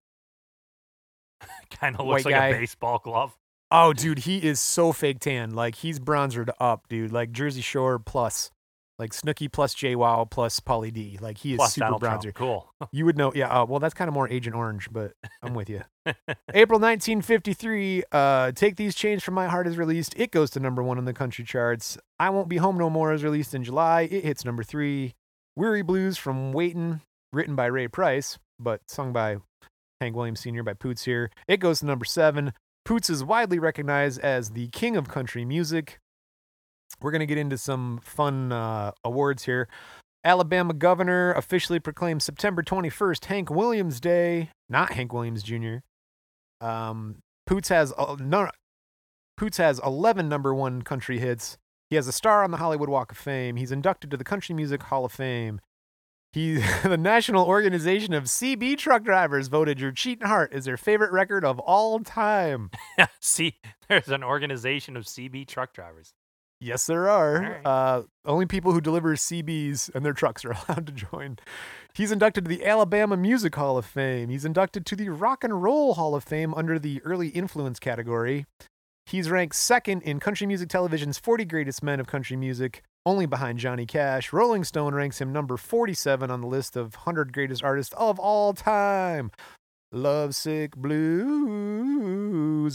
Kind of looks White like guy. a baseball glove. Oh, dude, he is so fake tan. Like he's bronzered up, dude. Like Jersey Shore plus, like Snooki plus JWoww plus Pauly D. Like he is Plus super Donald bronzer. Trump. Cool. You would know, yeah. Uh, well, that's kind of more Agent Orange, but I'm with you. April 1953. Uh, Take These Chains from My Heart is released. It goes to number one on the country charts. I Won't Be Home No More is released in July. It hits number three. Weary Blues from Waitin', written by Ray Price, but sung by Hank Williams Sr. by Poots here. It goes to number seven. Poots is widely recognized as the king of country music. We're going to get into some fun uh, awards here. Alabama governor officially proclaimed September 21st Hank Williams Day, not Hank Williams Jr. Um, Poots has uh, no, Poots has 11 number one country hits. He has a star on the Hollywood Walk of Fame. He's inducted to the Country Music Hall of Fame. He, the National Organization of CB Truck Drivers voted "Your Cheatin' Heart" is their favorite record of all time. See, there's an organization of CB truck drivers. Yes, there are. Alright. Uh, only people who deliver CBs and their trucks are allowed to join. He's inducted to the Alabama Music Hall of Fame. He's inducted to the Rock and Roll Hall of Fame under the Early Influence category. He's ranked second in Country Music Television's 40 Greatest Men of Country Music, only behind Johnny Cash. Rolling Stone ranks him number 47 on the list of 100 greatest artists of all time. Lovesick Blues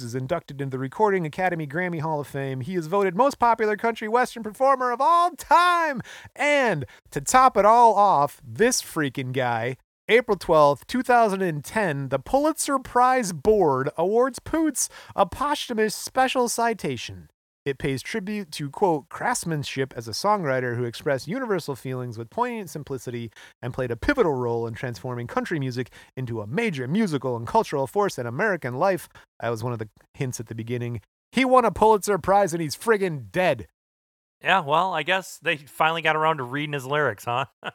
is inducted into the Recording Academy Grammy Hall of Fame. He is voted most popular country western performer of all time. And to top it all off, this freaking guy, April 12th, 2010, the Pulitzer Prize Board awards Poots a posthumous special citation. It pays tribute to, quote, craftsmanship as a songwriter who expressed universal feelings with poignant simplicity and played a pivotal role in transforming country music into a major musical and cultural force in American life. That was one of the hints at the beginning. He won a Pulitzer Prize and he's friggin' dead. Yeah, well, I guess they finally got around to reading his lyrics, huh?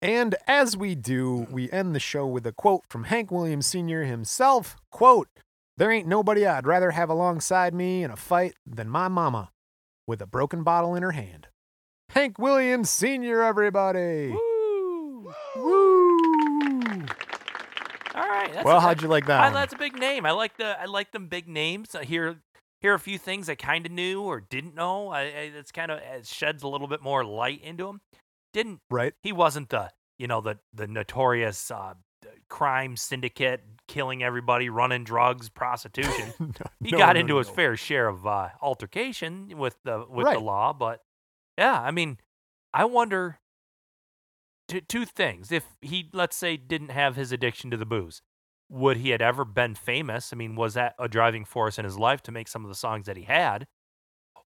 And as we do, we end the show with a quote from Hank Williams Sr. himself. Quote, There ain't nobody I'd rather have alongside me in a fight than my mama with a broken bottle in her hand. Hank Williams Sr., everybody. Woo! Woo! All right. That's Well, how'd you like that? I, one? that's a big name. I like the I like them big names. I hear hear a few things I kind of knew or didn't know. I, I it's kind of it sheds a little bit more light into him. Didn't Right? he wasn't the you know the the notorious uh, crime syndicate killing everybody, running drugs, prostitution. No, he no, got no, into his fair share of uh, altercation with the with Right. the law, but yeah, I mean, I wonder two, two things. If he, let's say, didn't have his addiction to the booze, would he had ever been famous? I mean, was that a driving force in his life to make some of the songs that he had,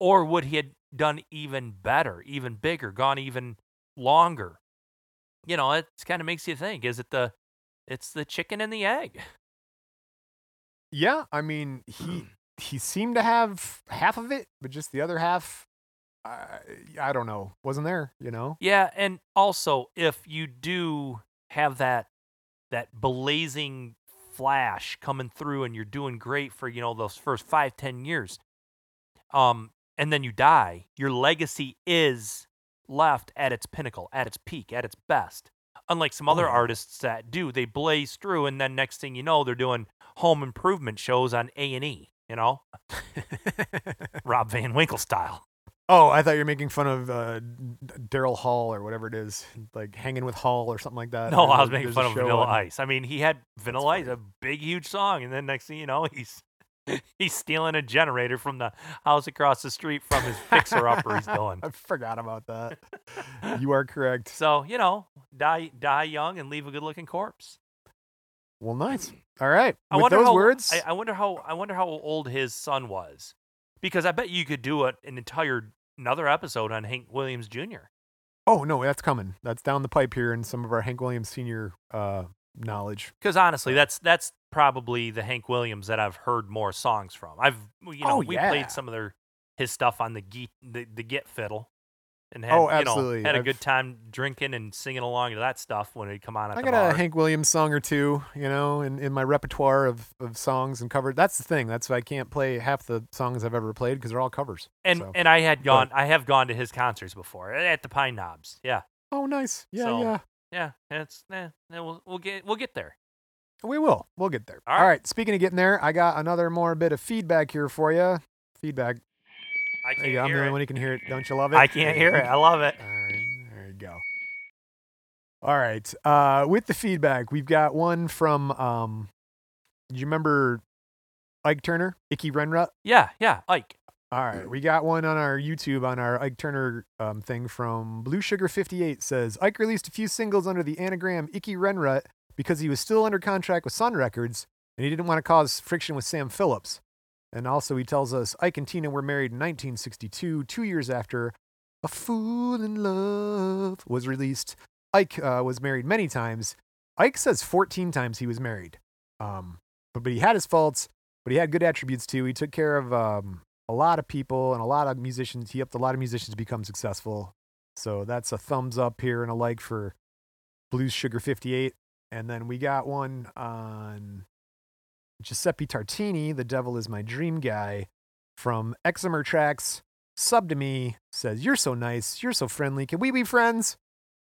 or would he had done even better, even bigger, gone even longer? You know, it kind of makes you think: Is it the, it's the chicken and the egg? Yeah, I mean, he he seemed to have half of it, but just the other half, I I don't know, wasn't there. You know? Yeah, and also if you do have that that blazing flash coming through and you're doing great for, you know, those first five, ten years, um, and then you die, your legacy is left at its pinnacle, at its peak, at its best. Unlike some other artists that do, they blaze through and then next thing you know, they're doing home improvement shows on A and E, you know? Rob Van Winkle style. oh, I thought you were making fun of uh, Daryl Hall or whatever it is, like hanging with Hall or something like that. No, I was making fun of Vanilla on- Ice. I mean, he had Vanilla Ice, a big, huge song, and then next thing you know, he's he's stealing a generator from the house across the street from his fixer-upper he's doing. I forgot about that. you are correct. So you know, die die young and leave a good-looking corpse. Well, nice. All right. I With wonder those how, words, I, I wonder how I wonder how old his son was, because I bet you could do a, an entire another episode on Hank Williams Jr. oh no, that's coming. That's down the pipe here in some of our Hank Williams Senior uh, knowledge. Because honestly, that's that's probably the Hank Williams that I've heard more songs from. I've you oh, know Oh, we yeah. played some of their his stuff on the Git the, the Git fiddle, and had Oh, you know absolutely. had a I've- good time drinking and singing along to that stuff when it come on at I the got bar. a Hank Williams song or two, you know, in, in my repertoire of, of songs and covers. That's the thing. That's why I can't play half the songs I've ever played because they're all covers. and so. and I had gone I have gone to his concerts before at the Pine Knobs. Yeah, oh, nice. Yeah, So- yeah. Yeah. It's eh, we'll we'll get we'll get there. We will. We'll get there. All All right. right. Speaking of getting there, I got another more bit of feedback here for you. Feedback. I can't you go. I'm the only one who can hear it. Don't you love it? I can't hear it. I love it. All right, there you go. All right. Uh, with the feedback, we've got one from. Um, do you remember Ike Turner, Icky Renrut? Yeah, yeah. Ike. All right, we got one on our YouTube on our Ike Turner um, thing from Blue Sugar 58 says Ike released a few singles under the anagram Icky Renrut because he was still under contract with Sun Records and he didn't want to cause friction with Sam Phillips. And also, he tells us Ike and Tina were married in 1962, two years after A Fool in Love was released. Ike uh, was married many times. Ike says 14 times he was married. Um, but, but he had his faults, but he had good attributes too. He took care of um, a lot of people and a lot of musicians. He helped a lot of musicians become successful. So that's a thumbs up here and a like for Blues Sugar 58. And then we got one on Giuseppe Tartini, The Devil is My Dream Guy from Exemer Tracks. Sub to me says, You're so nice. You're so friendly. Can we be friends?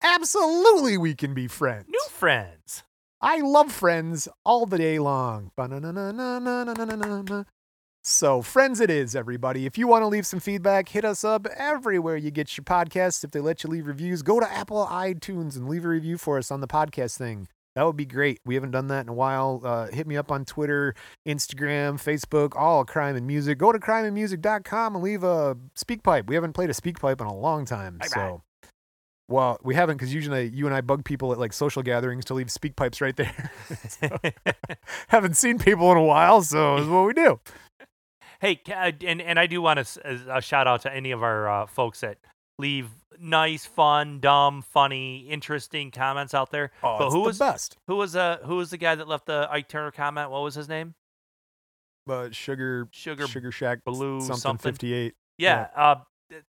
Absolutely, we can be friends. New friends. I love friends all the day long. Ba-na-na-na-na-na-na-na-na-na. So, friends, it is, everybody. If you want to leave some feedback, hit us up everywhere you get your podcasts. If they let you leave reviews, go to Apple iTunes and leave a review for us on the podcast thing. That would be great. We haven't done that in a while. Uh, hit me up on Twitter, Instagram, Facebook, all Crime in Music. Go to crimeinmusic.com and leave a speak pipe. We haven't played a speak pipe in a long time. Bye-bye. so, well, we haven't because usually you and I bug people at like social gatherings to leave speak pipes right there. So, haven't seen people in a while, so it's what we do. Hey, uh, and and I do want to a shout out to any of our uh, folks that leave nice, fun, dumb, funny, interesting comments out there. Oh, but who the was best? who was uh who was the guy that left the Ike Turner comment? What was his name? But sugar, Sugar. sugar shack, Blue something, something. fifty-eight. yeah. Uh,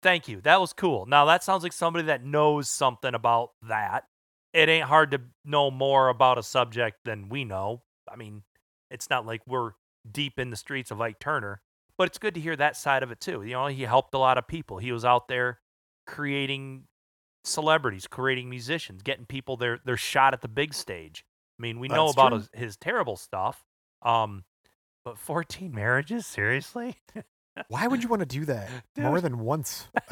thank you. That was cool. Now that sounds like somebody that knows something about that. it ain't hard to know more about a subject than we know. I mean, it's not like we're deep in the streets of Ike Turner, but it's good to hear that side of it too. You know, he helped a lot of people. He was out there creating celebrities, creating musicians, getting people their their shot at the big stage. I mean, we know about his, his terrible stuff. Um, but 14 marriages, seriously? Why would you want to do that more than once?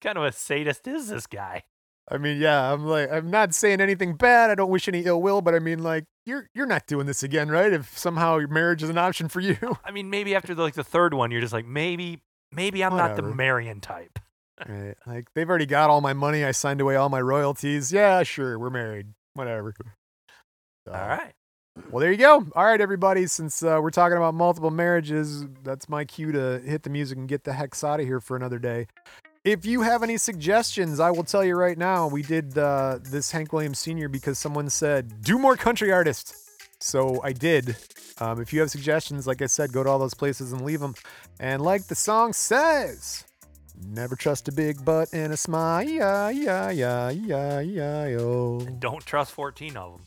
kind of a sadist is this guy? I mean, yeah, I'm like, I'm not saying anything bad. I don't wish any ill will, but I mean, like, you're you're not doing this again, right? If somehow your marriage is an option for you, I mean, maybe after the, like the third one, you're just like, maybe, maybe I'm not the Marion type. Right, like they've already got all my money. I signed away all my royalties. Yeah, sure, we're married. Whatever. So, All right. Well, there you go. All right, everybody. Since uh, we're talking about multiple marriages, that's my cue to hit the music and get the heck out of here for another day. If you have any suggestions, I will tell you right now. We did uh, this Hank Williams Sr. because someone said, do more country artists. So I did. Um, if you have suggestions, like I said, go to all those places and leave them. And like the song says, never trust a big butt and a smile. Yeah, yeah, yeah, yeah, yeah, oh. Don't trust 14 of them.